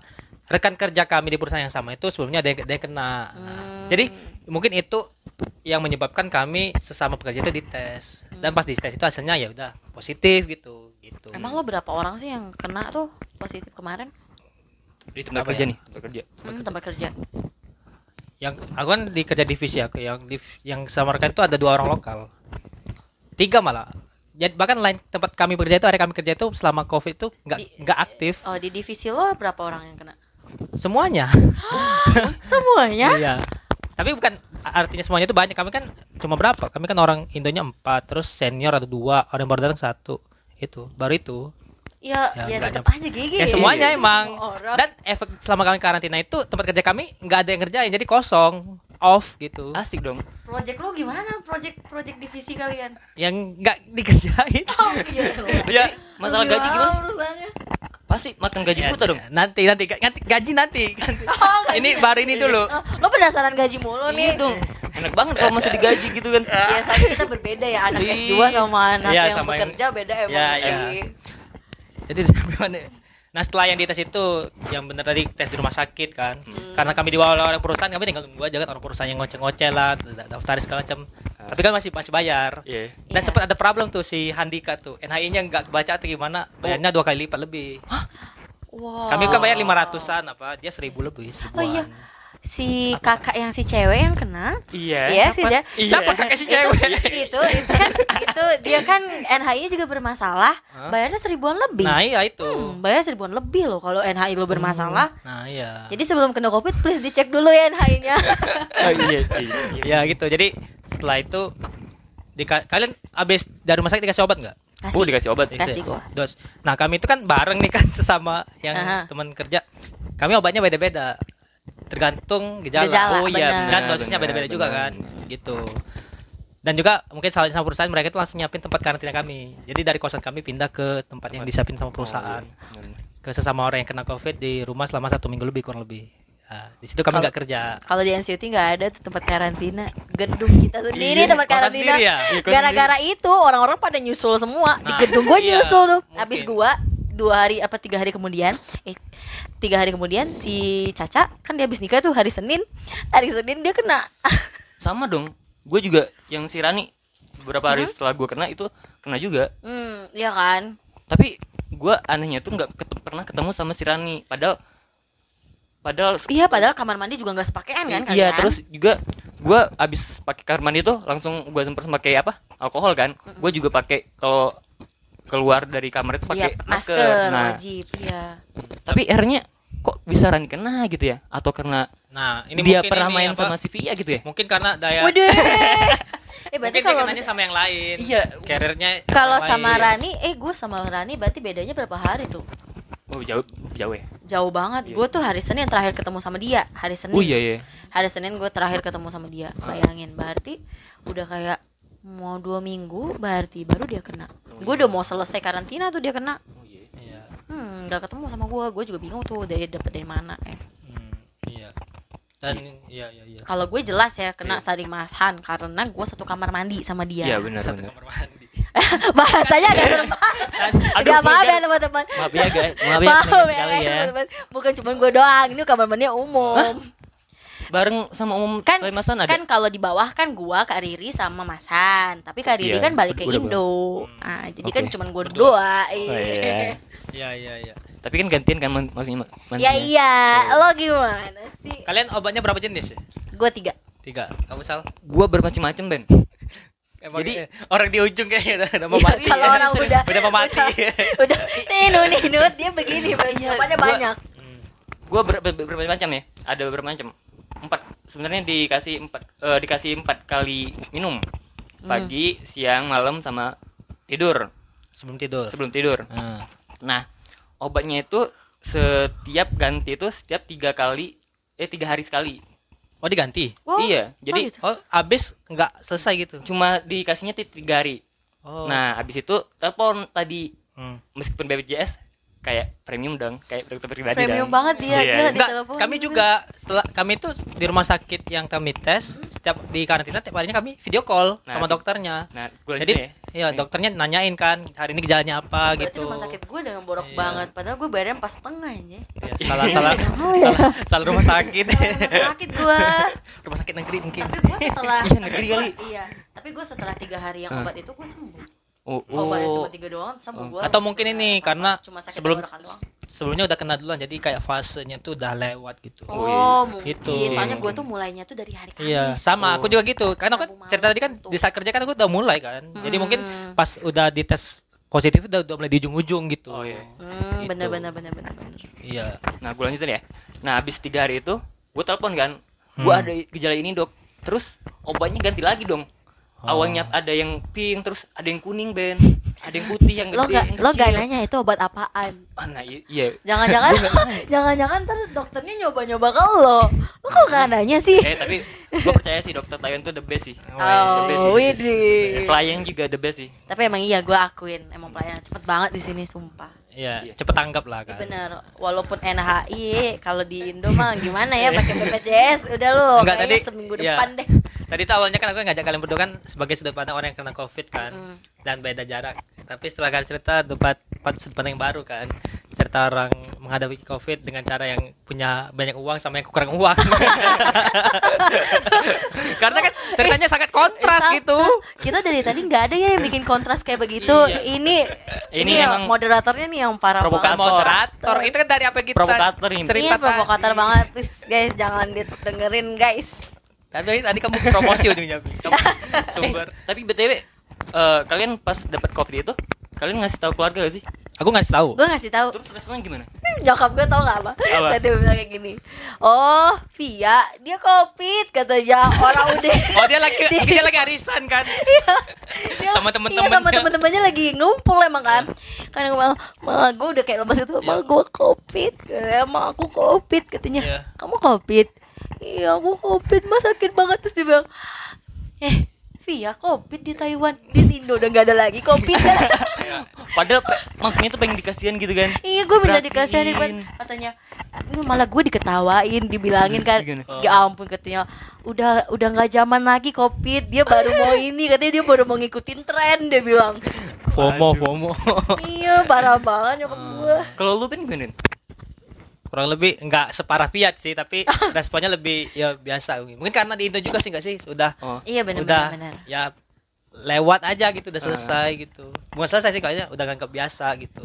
rekan kerja kami di perusahaan yang sama itu sebelumnya ada yang, ada yang kena. Nah, Hmm. Jadi mungkin itu yang menyebabkan kami sesama pekerja itu dites. Dan pas dites itu hasilnya ya udah positif gitu, gitu. emang lo berapa orang sih yang kena tuh positif kemarin? Di tempat apa kerja ya? nih? tempat kerja. Hmm, tempat kerja. yang aku kan di kerja divisi aku yang div- yang sama rekan itu ada dua orang lokal. Tiga malah. Jadi bahkan lain tempat kami bekerja itu area kami kerja itu selama covid itu nggak nggak aktif. Oh di divisi lo berapa orang yang kena? Semuanya. Semuanya? Iya. Tapi bukan artinya semuanya itu banyak. Kami kan cuma berapa? Kami kan orang Indonya empat terus senior ada dua orang yang baru datang satu itu baru itu. Ya Ya, ya, nggak tetap aja gigi. Ya semuanya Semua emang. orang. dan efek selama kami karantina itu tempat kerja kami nggak ada yang ngerjain jadi kosong off gitu. Asik dong. Project lo gimana? Project project divisi kalian? Yang nggak dikerjain. Oh gitu ya masalah gaji gimana pasti makan gaji Ya, buta dong. Nanti nanti. Nanti gaji nanti. Oh, gaji ini baru ini dulu. Oh, lo penasaran gaji mulu nih. iya dong enak banget kalau masih digaji gitu kan biasanya kita berbeda ya anak Ih. S2 sama anak Iya, yang sama yang- bekerja beda emang Ya, sih. ya. Jadi sampai mana? Nah setelah yang dites itu yang bener tadi tes di rumah sakit kan Hmm. karena kami diwawal oleh perusahaan kami tinggal tunggu aja kan orang perusahaan yang ngoceh-ngoceh lah da- daftar segala macam tapi kan masih masih bayar iya dan Iya. sempat ada problem tuh si Handika tuh NHI-nya nggak kebaca atau gimana bayarnya dua kali lipat lebih Wow. kami kan bayar lima ratusan apa dia seribu lebih seribuan Oh iya. Si kakak yang si cewek yang kena? Iya Iya sih ya. siapa kakak si Itu, cewek itu itu kan itu dia kan NHI juga bermasalah, bayarnya seribuan lebih. nah iya itu. Hmm, bayar seribuan lebih loh kalau NHI lo bermasalah. nah iya. Jadi sebelum kena covid please dicek dulu ya NHI-nya. oh, iya iya iya. Ya gitu. Jadi setelah itu di kalian abis dari rumah sakit dikasih obat nggak? Oh dikasih obat. Kasih gua. dos. Nah kami itu kan bareng nih kan sesama yang teman kerja. Kami obatnya beda-beda tergantung gejala, Gejala, oh iya benar. dan dosisnya beda-beda juga kan gitu dan juga mungkin salah sama perusahaan mereka itu langsung nyiapin tempat karantina kami jadi dari kosan kami pindah ke tempat yang disiapin sama perusahaan Oh, iya. ke sesama orang yang kena covid di rumah selama satu minggu lebih kurang lebih Nah, di situ kami nggak kerja Kalau di NCUT nggak ada tuh tempat karantina, gedung kita sendiri Iya, tempat karantina. ya? Iya, Gara-gara itu orang-orang pada nyusul semua di Nah, gedung gue iya, nyusul tuh. mungkin. Habis gua dua hari apa tiga hari kemudian, eh tiga hari kemudian si Caca kan dia habis nikah tuh hari Senin, hari Senin dia kena. sama dong gue juga yang si Rani beberapa hari Hmm? setelah gue kena itu kena juga Hmm, iya kan. tapi gue anehnya tuh nggak ket- pernah ketemu sama si Rani padahal padahal Iya padahal kamar mandi juga nggak sepakean kan iya kalian? terus juga gue abis pakai kamar mandi tuh langsung gue sempat pakai apa alkohol kan gue juga pakai kalau keluar dari kamar itu pakai masker, masker, nah wajib, iya. tapi akhirnya kok bisa Rani kena gitu ya atau karena nah ini dia pernah ini main apa, sama si Via gitu ya mungkin karena daya Waduh. eh berarti mungkin dia kalau kenanya mis- sama yang lain Iya. karirnya kalau sama lain. Rani, eh gue sama Rani berarti bedanya berapa hari tuh? oh jauh jauh ya Jauh banget. Iya. Gue tuh hari Senin terakhir ketemu sama dia. Hari Senin. oh iya iya Hari Senin gue terakhir ketemu sama dia. Bayangin, berarti udah kayak mau dua minggu, berarti baru dia kena. Gue udah mau selesai karantina tuh dia kena. oh iya Iya. Hmm, udah ketemu sama gue. Gue juga bingung tuh dari dapat dari mana. Eh, Hmm, iya. dan iya iya iya Kalau gue jelas ya kena Iya. saling masan karena gue satu kamar mandi sama dia. Iya benar satu benar. kamar mandi Bahasanya agak serem banget. Aduh, Gak maaf ya teman-teman. Maaf ya guys, maaf ya Maaf ya, ya. teman-teman. Bukan cuma gue doang, ini kamar mandi umum. Bareng sama umum Kan Kalimantan ada. kan kalau di bawah kan gua Kak Riri sama Masan. Tapi Kak Riri Iya, kan balik ke berdua Indo. Ah, jadi kan Oke. cuma Berdua. berdua. Oh, Iya. iya. iya iya iya Tapi kan gantian kan maksudnya ma- Ya iya, lo gimana sih? kalian obatnya berapa jenis ya Gue tiga. tiga kamu sal Gua bermacam-macam, Ben. Emang Jadi- eh, orang di ujung kayaknya udah, udah mau Iya, mati kalau ya. orang udah udah mau mati Udah, udah ninu ninut dia begini, Iya, jawabannya gua- banyak. Hmm. Gua ber, ber, berbagai macam ya. Ada beberapa macam. Empat. Sebenarnya dikasih empat eh, dikasih empat kali minum. Pagi, siang, malam sama tidur. sebelum tidur Sebelum tidur. Ah. Nah, obatnya itu setiap ganti itu setiap tiga kali eh tiga hari sekali. oh diganti Oh, iya, jadi oh gitu. oh abis nggak selesai gitu cuma dikasihnya ti- tiga hari. oh Nah, habis itu telepon tadi Hmm. meskipun BPJS kayak premium dong, kayak dokter pribadi Premium dong. banget dia, Iya. gila telepon. kami juga setelah kami tuh di rumah sakit yang kami tes setiap di karantina tiap harinya kami video call Nah, sama dokternya. Nah, gue Jadi ya. ya dokternya nanyain kan hari ini gejalanya apa Berarti gitu. rumah sakit gue dengan borok Iya. banget Padahal gue bayarnya pas tengah ya Ya, salah salah salah, salah rumah sakit. Rumah sakit gue rumah sakit negeri mungkin. Tapi gue setelah Iya, negeri kali. Iya Tapi gue setelah tiga hari yang Ah. obat itu gue sembuh Oh, Obatnya oh. cuma tiga doang sembuh gue Atau mungkin ini karena Cuma sakit sebelum doang sebelumnya udah kena duluan jadi kayak fasenya tuh udah lewat gitu. Oh mungkin Gitu. Soalnya gue tuh mulainya tuh dari hari Kamis Iya, sama aku juga gitu. Karena aku cerita tadi kan tuh. di saat kerja kan aku udah mulai kan. Jadi Hmm. mungkin pas udah dites positif udah, udah mulai di ujung-ujung gitu. Oh, iya. Hmm, Gitu. bener bener bener bener bener. Iya. Nah, gue lanjutin ya. Nah, habis tiga hari itu, gue telepon kan. Gue Hmm. ada gejala ini dok. Terus obatnya ganti lagi dong. Oh. Awalnya ada yang pink, terus ada yang kuning Ben, ada yang putih, yang Lo gede, gak yang lo gak nanya itu obat apaan? Ah, nah, iya. Jangan-jangan jangan-jangan ntar dokternya nyoba-nyoba ke lo. Lo kok gak nanya sih? Eh tapi gue percaya sih dokter Taiwan tuh the best sih. iya. Oh, the best sih. widih. Klien juga the best sih. Tapi emang iya gue akuin emang pelayanan cepet banget di sini sumpah. Iya, Iya. cepet tanggap lah kan. Bener, walaupun NHI kalau di Indo mah gimana ya pakai BPJS udah lo Enggak, tadi- seminggu iya. depan deh. Tadi tuh awalnya kan aku ngajak kalian berdua kan sebagai sudut pandang orang yang kena covid kan Mm. dan beda jarak. Tapi setelah kalian cerita dapat dapat sudut pandang yang baru kan. Cerita orang menghadapi covid dengan cara yang punya banyak uang sama yang kurang uang. Karena kan ceritanya sangat kontras Sa- gitu. Kita dari tadi nggak ada ya yang bikin kontras kayak begitu. Iya. Ini Ini ini yang emang moderatornya nih yang parah provokator. banget. Moderator itu kan dari apa kita Provokator ini. cerita Ini provokator tadi. banget, please guys jangan didengerin guys. Tapi tadi kamu promosi ujungnya. Kamu sumber. Eh, tapi btw, eh, kalian pas dapat covid itu, kalian ngasih tahu keluarga gak sih? Aku ngasih tahu. Gue ngasih tahu Terus responnya gimana? nyokap gue tau gak apa? Apa? Tadi dia bilang kayak gini. Oh, Via, dia covid katanya orang udah. Oh dia lagi dia lagi arisan kan. Dia- Sama Iya sama temen-temennya. temen-temennya lagi ngumpul emang kan. Karena gue bilang, malah gue udah kayak lemas itu, malah gue covid. Emang aku covid katanya. Iya. Kamu covid? Iya aku covid, mas sakit banget terus dia bilang, eh Via covid di Taiwan. Di Indo udah gak ada lagi covid. Padahal pe- maksudnya tuh pengen dikasihan gitu kan. iya gue minta dikasihin kan katanya "Ini malah gue diketawain dibilangin kan. Ya ampun katanya udah udah nggak zaman lagi covid. Dia baru mau ini katanya dia baru mau ngikutin tren dia bilang. FOMO FOMO. iya parah banget nyokap gue Kalau lu kan gimana? Kurang lebih nggak separah Fiat sih tapi responnya lebih ya biasa mungkin karena di Indo juga sih nggak sih sudah Oh. iya benar udah benar ya lewat aja gitu udah Ah. selesai gitu bukan selesai sih kayaknya udah nganggap biasa gitu.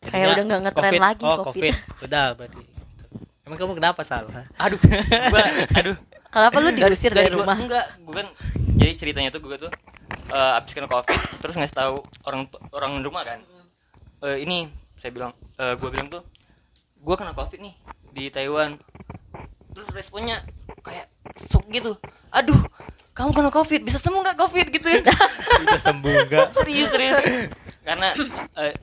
Kayak Jadinya udah nggak ngetren COVID, lagi, oh COVID. covid udah berarti emang kamu kenapa salah aduh, gua, aduh. kenapa lu diusir dari, rumah Enggak, gue kan jadi ceritanya tuh gue tuh eh, abis kena covid terus ngasih tahu orang orang rumah kan. Eh, ini saya bilang, eh, gue bilang tuh, gue kena covid nih di Taiwan. Terus responnya kayak shock gitu. Aduh, kamu kena covid, bisa sembuh nggak covid gitu? bisa sembuh enggak serius serius. Karena eh,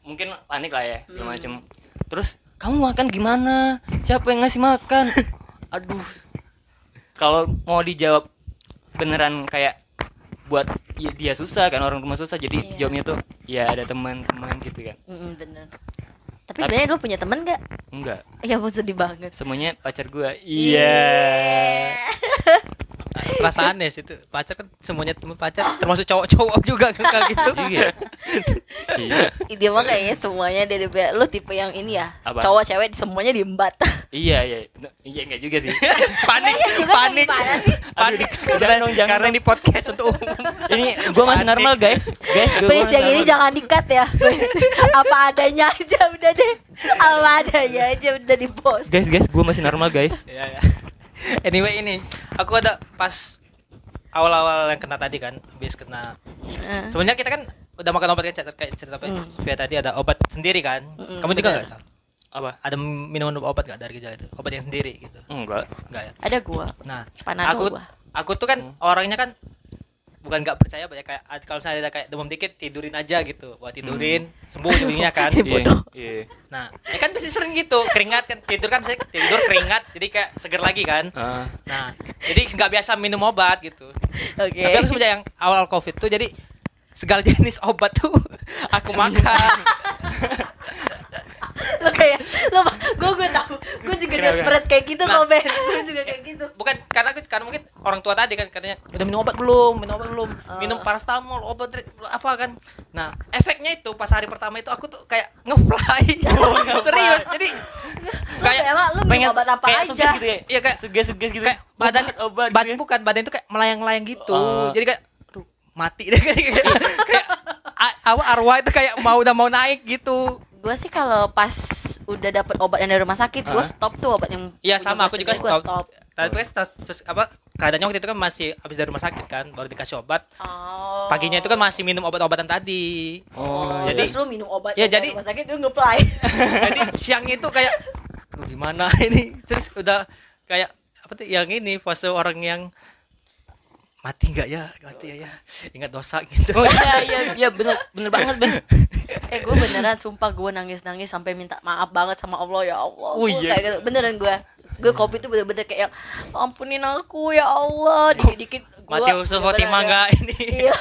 mungkin panik lah ya segala macem. Terus kamu makan gimana? Siapa yang ngasih makan? Aduh, kalau mau dijawab beneran kayak buat ya, dia susah kan orang rumah susah jadi Iya. jawabnya tuh ya ada teman-teman gitu kan Mm-mm, bener tapi sebenarnya lu punya temen gak? Enggak, Ya ampun sedih banget semuanya pacar gua. Iya. Terasa aneh sih itu. Pacar kan semuanya temen pacar termasuk cowok-cowok juga kan kalau gitu. Iya. Iya. Dia mah kayaknya semuanya dari lu tipe yang ini ya Apa? Cowok cewek semuanya diembat Iya, iya. Iya enggak juga sih. panik, Iya juga panik. Panik jangan dong, jangan karena ini podcast untuk umum. Ini gua masih Panik. normal, guys. Guys, gua Please yang ini normal. jangan dikat ya Apa adanya aja udah deh Apa adanya aja udah di post Guys, guys, gua masih normal, guys. ya, ya. Anyway ini aku ada pas awal-awal yang kena tadi kan, habis kena. Eh. Sebenarnya kita kan udah makan obat kan cerita kayak cerita apa? Hmm. Via tadi ada obat sendiri kan. Mm-mm, Kamu juga nggak sal? Apa? Ada minuman obat nggak dari gejala itu? Obat yang sendiri gitu? Enggak. Enggak ya? Ada gua Nah, Panadol aku gua. aku tuh kan orangnya kan bukan nggak percaya ya kayak kalau misalnya ada kayak demam dikit tidurin aja gitu. Buat tidurin sembuh jadinya kan. Iya. Iya. nah ya kan pasti sering gitu. Keringat kan tidur kan misalnya tidur keringat jadi kayak seger lagi kan. Ah. nah jadi nggak biasa minum obat gitu. Oke. Tapi aku semenjak yang awal covid tuh jadi segala jenis obat tuh aku makan Lo kayak Lo Gue gue tahu. Gue juga desperate kayak gitu Nah. kok Ben. Gue juga kayak gitu. Bukan karena aku karena mungkin orang tua tadi kan katanya udah minum obat belum? Minum obat belum? Oh. minum paracetamol obat apa kan. Nah efeknya itu pas hari pertama itu aku tuh kayak ngefly. Serius. Jadi Lo kayak emang Lo minum obat apa kayak aja? gitu ya? Iya kayak Suges-suges gitu. kayak badan obat, obat bad- gitu ya. bukan badan itu kayak melayang-layang gitu. Oh. jadi kayak aduh mati deh. Kayak kayak a- apa arwah itu kayak mau udah mau naik gitu. Gue sih kalau pas udah dapet obat yang dari rumah sakit Gue stop tuh obat yang Iya sama aku juga gua stop. Tapi terus, terus apa keadaannya waktu itu kan masih habis dari rumah sakit kan baru dikasih obat Oh. paginya itu kan masih minum obat-obatan tadi Oh, jadi terus lu minum obat Ya, jadi- dari rumah sakit lu ngeplay. jadi siangnya itu kayak "Aduh, gimana ini terus udah kayak apa tuh yang ini fase orang yang mati nggak ya mati ya ya ingat dosa gitu Oh iya iya iya bener bener banget Ben. eh gue beneran sumpah gue nangis nangis sampai minta maaf banget sama Allah ya Allah. Oh, iya. kayak gitu. Beneran gue. Gue kopi tuh bener-bener kayak ampunin aku ya Allah. Dikit-dikit gua mati usul Fatimah ada- nggak ini. Iya.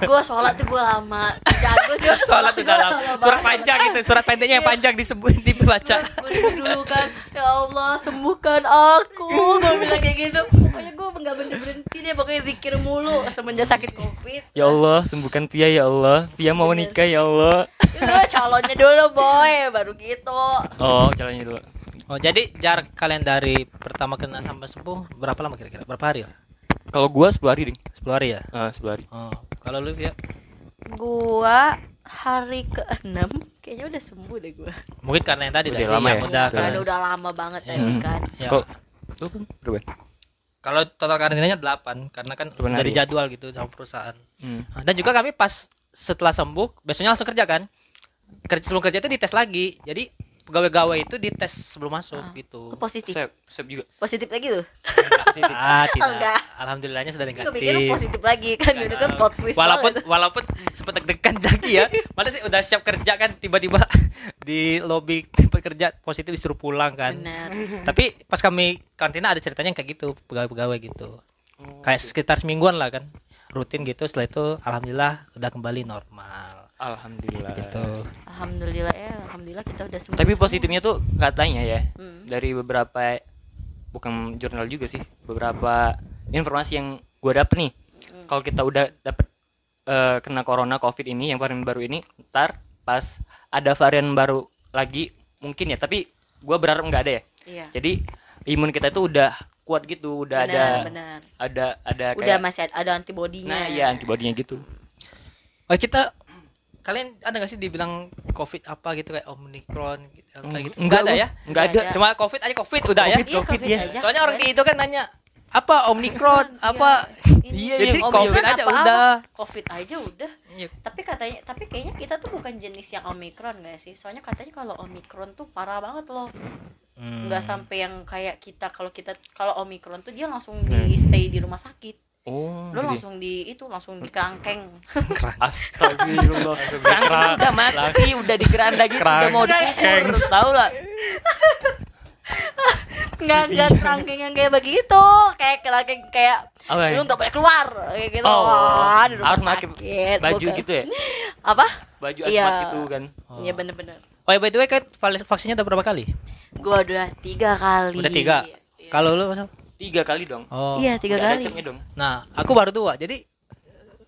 gue sholat tuh gue lama. Jago juga sholat. Tuh dalam. Surat panjang gitu surat pendeknya yang Iya. panjang disebut dibaca. Gue dulu kan ya Allah sembuhkan aku. Gue bilang kayak gitu. Pokoknya gue nggak berhenti berhenti deh. Pokoknya zikir mulu semenjak sakit covid. Ya Allah, sembuhkan Pia ya Allah. Pia mau nikah ya Allah. ya, calonnya dulu boy. Baru gitu. Oh, calonnya dulu. oh jadi jarak kalian dari pertama kena sampai sembuh berapa lama kira-kira? Berapa hari ya Kalau gua 10 hari, Ding. 10 hari ya Ah, 10 hari. oh kalau lu ya gua hari ke enam kayaknya udah sembuh deh gua mungkin karena yang tadi Udah lama ya? udah Udah. karena kan udah lama banget Ya. tadi kan Ya. Kalau lu berapa? Kalau total karantinanya 8 karena kan Delapan dari hari. jadwal gitu sama perusahaan. Hmm. Nah, Dan juga kami pas setelah sembuh besoknya langsung kerja kan. Kerja sebelum kerja itu dites lagi. Jadi pegawai-pegawai itu dites sebelum masuk Ah. gitu. Positif Sep, sep juga. positif lagi tuh Ah, tidak. Enggak. Alhamdulillahnya sudah gue negatif. pikir lu positif lagi kan itu kan plot twist walaupun banget. walaupun sempat deg-degan lagi ya. Malah sih udah siap kerja kan tiba-tiba di lobi tempat kerja positif disuruh pulang kan. benar Tapi pas kami karantina ada ceritanya yang kayak gitu, pegawai-pegawai gitu. Oh, Kayak sekitar semingguan lah kan. Rutin gitu, setelah itu alhamdulillah udah kembali normal Alhamdulillah. gitu. alhamdulillah ya alhamdulillah kita udah sembuh Tapi positifnya tuh katanya ya Hmm. dari beberapa bukan jurnal juga sih, beberapa informasi yang gua dapet nih. Hmm. Kalau kita udah dapet eh, kena corona covid ini yang varian baru ini, ntar pas ada varian baru lagi mungkin ya, tapi gua berharap nggak ada ya. iya Jadi imun kita itu udah kuat gitu, udah benar ada benar ada ada udah kayak masih ada, ada antibodinya nah iya antibodinya gitu. Oh kita kalian ada gak sih dibilang covid apa gitu kayak omikron gitu, kayak gitu? Enggak ada gua. ya? Enggak Nggak ada. ada. Cuma covid aja covid udah ya. Iya, COVID ya. aja. Soalnya orang di itu kan nanya apa omikron apa Iya, Jadi iya. COVID Omikron aja apa-apa. udah. covid aja udah Iya. tapi katanya tapi kayaknya kita tuh bukan jenis yang omikron gak sih soalnya katanya kalau omikron tuh parah banget loh Hmm. nggak sampai yang kayak kita kalau kita kalau omikron tuh dia langsung di stay di rumah sakit Oh. lo gitu. langsung di itu langsung di kerangkeng Astagfirullah. Kerangkeng udah mati, udah di keranda gitu, udah mau dikubur, tahu lah. nggak nggak kerangkeng yang kayak begitu kayak kerangkeng kayak ya? lu nggak boleh keluar kayak gitu Oh, Wah, di rumah harus pakai sakit, baju bukan. gitu ya? apa Baju Iya. asmat gitu kan. Oh. iya bener-bener Oh, by the way, val- vaksinnya udah berapa kali? Gua udah tiga kali. Udah tiga. Iya. Kalau lu? Tiga kali dong Oh. Iya, tiga Udah ada kali. capnya dong Nah, aku baru dua. Jadi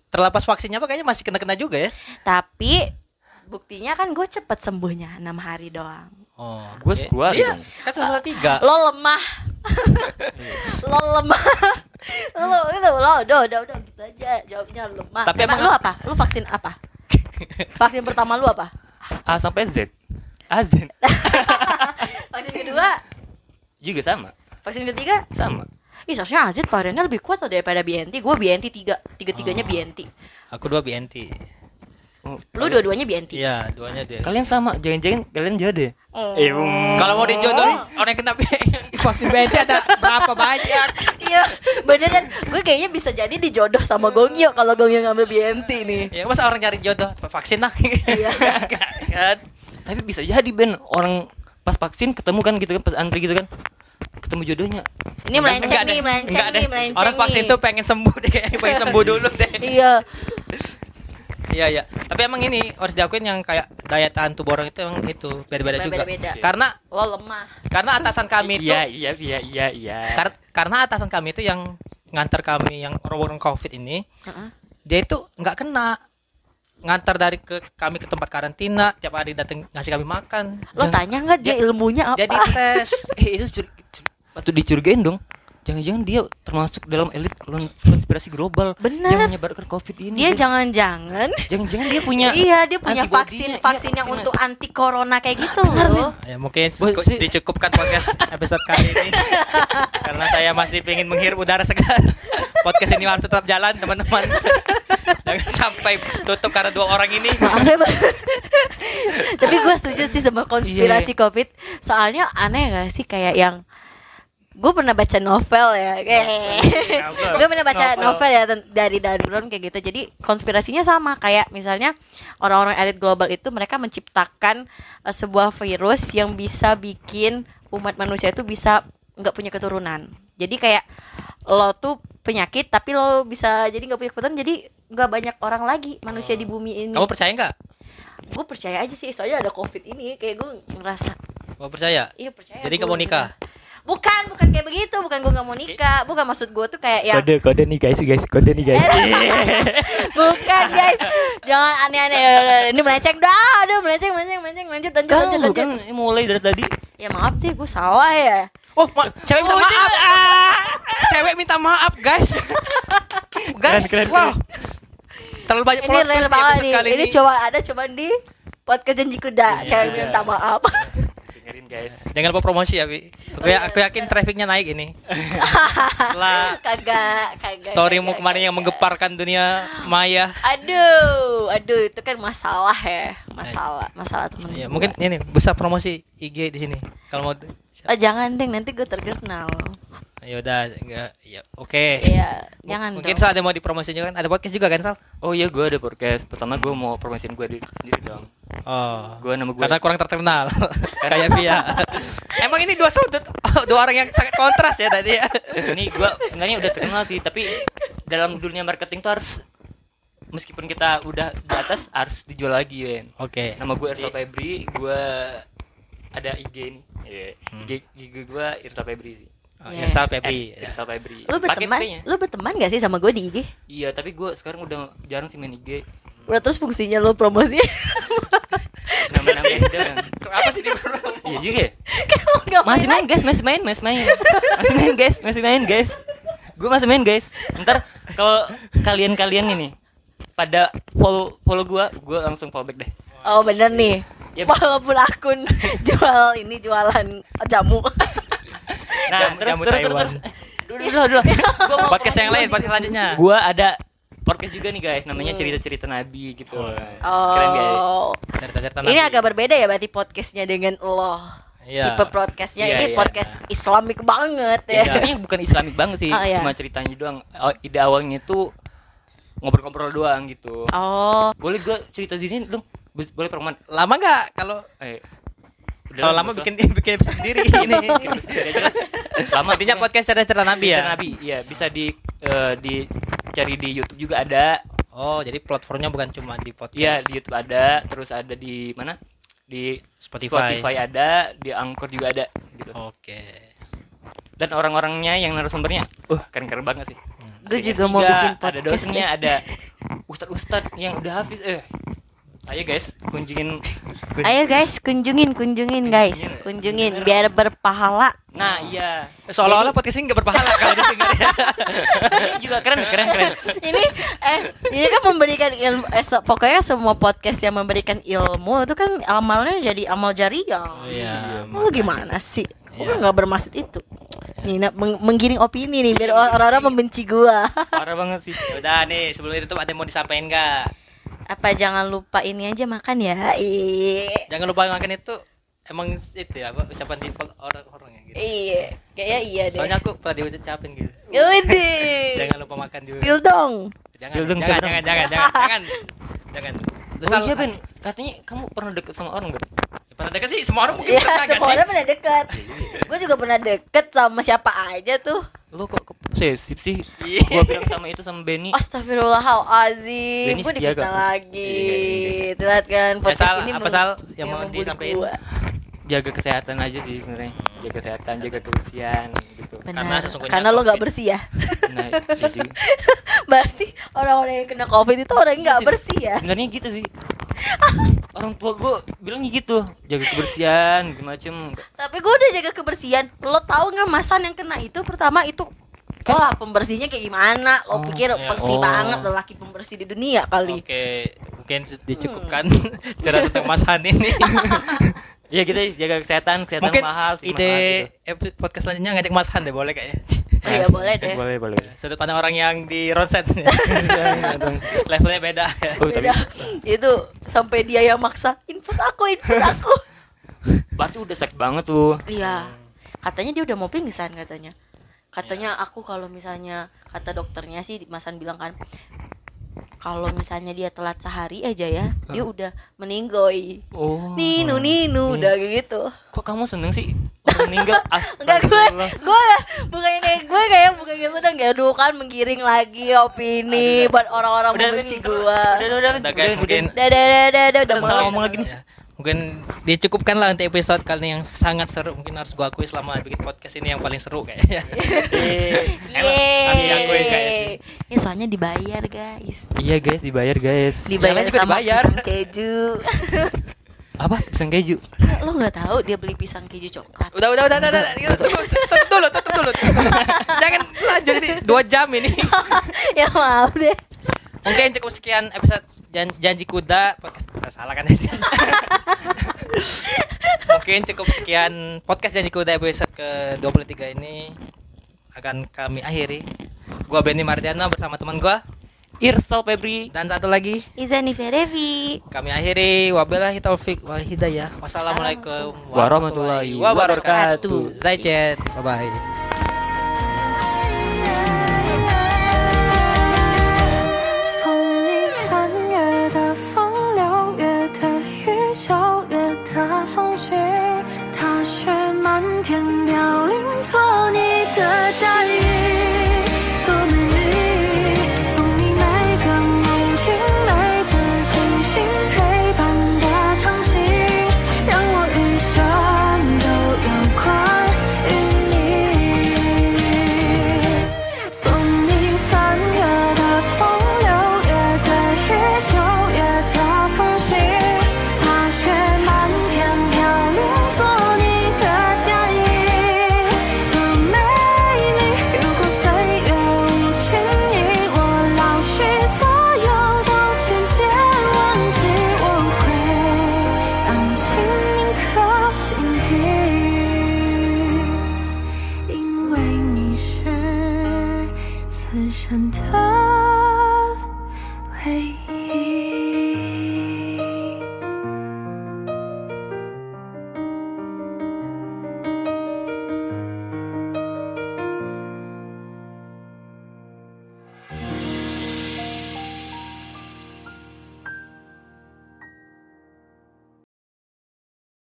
terlepas vaksinnya apa kayaknya masih kena-kena juga ya. Tapi buktinya kan gue cepet sembuhnya enam hari doang. Oh, Gua sepuluh hari Iya, dong. kan salah tiga. Lo lemah. lo lemah. lo itu lo udah udah udah gitu aja jawabnya lemah. Tapi emang, emang- lu apa? Lu vaksin apa? vaksin pertama lu apa? A sampai Z A Z Vaksin kedua, juga sama vaksin ketiga. sama Ih, seharusnya Azit variannya lebih kuat loh daripada BNT. Gue BNT tiga, tiga-tiganya Oh. BNT. Aku dua BNT. Oh, Lu dua-duanya BNT. Iya, duanya dia. kalian sama jangan-jangan kalian jodoh Oh. Eh, um. Kalau mau dijodohin orang yang kena vaksin BNT ada berapa banyak? Iya, beneran. Gue kayaknya bisa jadi dijodoh sama Gongyo kalau Gongyo ngambil BNT nih. Ya masa orang cari jodoh vaksin lah. Iya. kan? tapi bisa jadi Ben orang pas vaksin ketemu kan gitu kan pas antri gitu kan ketemu jodohnya Ini melenceng nih, melenceng nih, melenceng Orang vaksin nih. tuh pengen sembuh deh, kayaknya pengen sembuh dulu deh. Iya. Iya iya. Tapi emang ini harus diakuin yang kayak daya tahan tubuh orang itu emang itu beda-beda juga. Beda-beda. Karena Lo lemah. karena atasan kami itu iya iya iya iya iya kar- karena atasan kami itu yang ngantar kami yang orang-orang covid ini Heeh. dia itu nggak kena ngantar dari ke kami ke tempat karantina tiap hari datang ngasih kami makan Lo Jangan- tanya nggak dia ilmunya apa? dia dites eh itu curi, curi, patut dicurigain dong jangan-jangan dia termasuk dalam elit kon- konspirasi global Benar. yang menyebarkan covid ini Dia jangan-jangan jangan-jangan dia punya Iya, dia punya vaksin Iya, vaksin yang untuk anti corona kayak gitu loh. ya mungkin dicukupkan podcast episode kali ini karena saya masih ingin menghirup udara segar podcast ini harus tetap jalan teman-teman jangan sampai tutup karena dua orang ini Maaf ya. Tapi gue setuju sih sama konspirasi Iya. COVID. Soalnya aneh gak sih kayak yang gue pernah baca novel ya kayak gue pernah baca Novel. novel, ya dari dari Brown kayak gitu. Jadi konspirasinya sama. Kayak misalnya orang-orang elit global itu mereka menciptakan eh, sebuah virus yang bisa bikin umat manusia itu bisa nggak punya keturunan. Jadi kayak lo tuh penyakit tapi lo bisa jadi nggak punya keturunan jadi nggak banyak orang lagi manusia di bumi ini. Kamu percaya nggak? Gue percaya aja sih soalnya ada covid ini kayak gue ngerasa kamu percaya? Iya percaya Jadi kamu nikah? Bukan bukan kayak begitu. Bukan gue nggak mau nikah. Bukan maksud gue tuh kayak yang kode kode nih guys guys kode nih guys. Bukan guys. Jangan aneh-aneh. Ini melenceng. Dah aduh melenceng melenceng melenceng. Lanjut lanjut kan lanjut lanjut. Kan mulai dari tadi. Ya maaf deh gue salah ya. Oh ma- cewek minta maaf. cewek minta maaf guys. Guys Keren, keren, wow. terlalu banyak ini real banget nih. kali ini cuma ada cuma di podcast janji kuda. Cewek iya. minta maaf guys Jangan lupa promosi ya, Bi. Aku, ya, aku yakin trafficnya naik ini. Setelah kagak kagak storymu kagak, kemarin yang kagak. menggeparkan dunia maya. aduh aduh itu kan masalah ya masalah masalah temen Ya, gua. mungkin ini bisa promosi IG di sini. Kalau mau oh, jangan deh nanti gue terkenal ya udah enggak ya oke. iya jangan Mungkin dong. Sal ada mau dipromosi juga kan? Ada podcast juga kan, Sal? oh iya gue ada podcast pertama gue mau promosiin gue diri sendiri dong Oh. gue nama gue Karena kurang terkenal. Kayak Via. Emang ini dua sudut, dua orang yang sangat kontras ya tadi ya. ini gue sebenarnya udah terkenal sih tapi dalam dunia marketing tuh harus meskipun kita udah di atas harus dijual lagi Ben Oke. nama gue Irsa Febri gue ada IG nih Iya. Hmm. IG, IG gue Irsa Febri sih Iya. Irsal Febri. Eh, Irsa Febri. Lu berteman? Lu berteman gak sih sama gue di IG iya tapi gue sekarang udah jarang sih main IG Udah terus fungsinya lu promosi nama-nama doang Apa sih di iya juga ya? Masih main guys masih main masih main. Masih main guys masih main guys. Gue masih main guys. Ntar kalau kalian-kalian ini pada follow follow gue gue langsung follow back deh. Oh bener nih. Ya, Walaupun akun jual ini jualan jamu nah Jamu- terus jamu terus terus, Taiwan. terus. Dulu dulu dulu. Gua mau Podcast yang lain, podcast selanjutnya. gue ada podcast juga nih guys. Namanya cerita-cerita nabi gitu. Keren guys. Oh. Cerita-cerita Ini Nabi. agak berbeda ya berarti podcastnya dengan lo. Iya. Tipe podcastnya Iya, ini iya. podcast islamik banget ya. Ya, sebenarnya bukan islamik banget sih. Oh, iya. cuma ceritanya doang. Oh, ide awalnya itu ngobrol-ngobrol doang gitu. Oh. Boleh gue cerita di sini dong? Bo- boleh perman Lama nggak kalau eh kalau lama bikin bikin episode sendiri ini. lama Intinya podcast cerita-cerita Nabi ya. Nabi iya bisa di eh, dicari di YouTube juga ada Oh, jadi platformnya bukan cuma di podcast. iya di YouTube ada terus ada di mana di Spotify. Spotify ada, di Anchor juga ada gitu. Oke. Dan orang-orangnya yang narasumbernya, uh keren-keren banget sih. Gue Ada juga S3, mau bikin ada podcast dosennya, nih. ada ustad-ustad yang udah hafiz eh. Ayo guys, kunjungin. kun- Ayo guys, kunjungin, kunjungin guys, kunjungin biar berpahala. Nah, iya. Seolah-olah podcast ini nggak berpahala kalau didengar ya. Ini juga keren, keren, keren. ini eh ini kan memberikan ilmu eh, se- pokoknya semua podcast yang memberikan ilmu itu kan amalnya jadi amal jariah. Iya. Lu gimana sih? Gue Iya. nggak bermaksud itu. Nina meng- menggiring opini nih biar orang-orang membenci gua. Parah banget sih. Udah nih, sebelum itu tuh ada yang mau disampaikan nggak? Apa jangan lupa ini aja makan ya? Iya. Jangan lupa makan itu emang itu ya apa ucapan default orang-orang ya gitu. Iya, kayaknya iya deh. Soalnya aku pernah diucapin gitu. Yaudah. Jangan lupa makan dulu. Spill dong. Jangan, Spill dong, jangan, jangan, jangan, jangan, jangan, jangan. Terus Oh iya Ben, katanya kamu pernah deket sama orang Ben? Ya, pernah deket sih, semua orang mungkin Iya, pernah semua sih? orang pernah dekat. Gue juga pernah deket sama siapa aja tuh. Lo kok ke posesif sih? Iya. Gua bilang sama itu sama Benny. Astagfirullahalazim. Dennis Gue gak? lagi. Iya, Telat kan Ya, Sal, apa Sal yang mau disampaikan? gua. Jaga kesehatan aja sih sebenarnya. Jaga kesehatan, jaga kebersihan gitu. Benar. Karena sesungguhnya Karena lo gak bersih ya. Nah, jadi Berarti orang-orang yang kena covid itu orang yang gak Iya sih. bersih ya. sebenarnya gitu sih. Orang tua gua bilangnya gitu, jaga kebersihan, macam Tapi gue udah jaga kebersihan. Lo tahu nggak masan yang kena itu pertama itu Wah pembersihnya kayak gimana? Lo Oh, pikir iya. bersih Oh. banget lelaki pembersih di dunia kali. Oke, mungkin se- dicukupkan cerita tentang Mas Han ini. Iya kita jaga kesehatan, kesehatan mungkin mahal sih. ide mahal gitu. podcast selanjutnya ngajak Mas Han deh boleh kayaknya. Oh iya boleh deh. Boleh, boleh. Sudut pandang orang yang di ronset. Levelnya beda. Oh, tapi Beda. itu sampai dia yang maksa infus aku infus aku. batu udah sakit banget tuh. Iya. Katanya dia udah mau pingsan katanya. Katanya aku kalau misalnya kata dokternya sih Masan bilang kan kalau misalnya dia telat sehari aja ya, dia udah meninggoy. Oh. Ninu ninu udah gitu. Kok kamu seneng sih? Meninggal Enggak gue, gue bukannya gue kayak bukan gitu sedang ya aduh kan menggiring lagi opini buat orang-orang Udah, membenci Ben, gue. Udah, udah, udah, Udah guys, mungkin Dah dah dah dah dah udah Udah salah mau. ngomong lagi nih. Ya, mungkin dicukupkan lah untuk episode kali ini yang sangat seru mungkin harus gua akui selama bikin podcast ini yang paling seru kayaknya Harus diakui kayak sih. Yeay. Ya soalnya dibayar guys. Iya guys, dibayar guys. Dibayar sama dibayar. pisang keju. Apa? Pisang keju. Lo nggak tahu dia beli pisang keju coklat. udah udah udah udah, udah. Tunggu, tutup dulu tutup dulu jangan lanjut ini dua jam ini ya maaf deh. mungkin cukup sekian episode Jan- janji kuda podcast ah, salah kan tadi mungkin cukup sekian podcast janji kuda episode ke 23 ini akan kami akhiri gua Benny Mardiano bersama teman gua Irsal Febri. dan satu lagi Izani Fedevi. kami akhiri wabillahi taufik wal hidayah wassalamualaikum Warahmatullahi wabarakatuh. Zaichen bye bye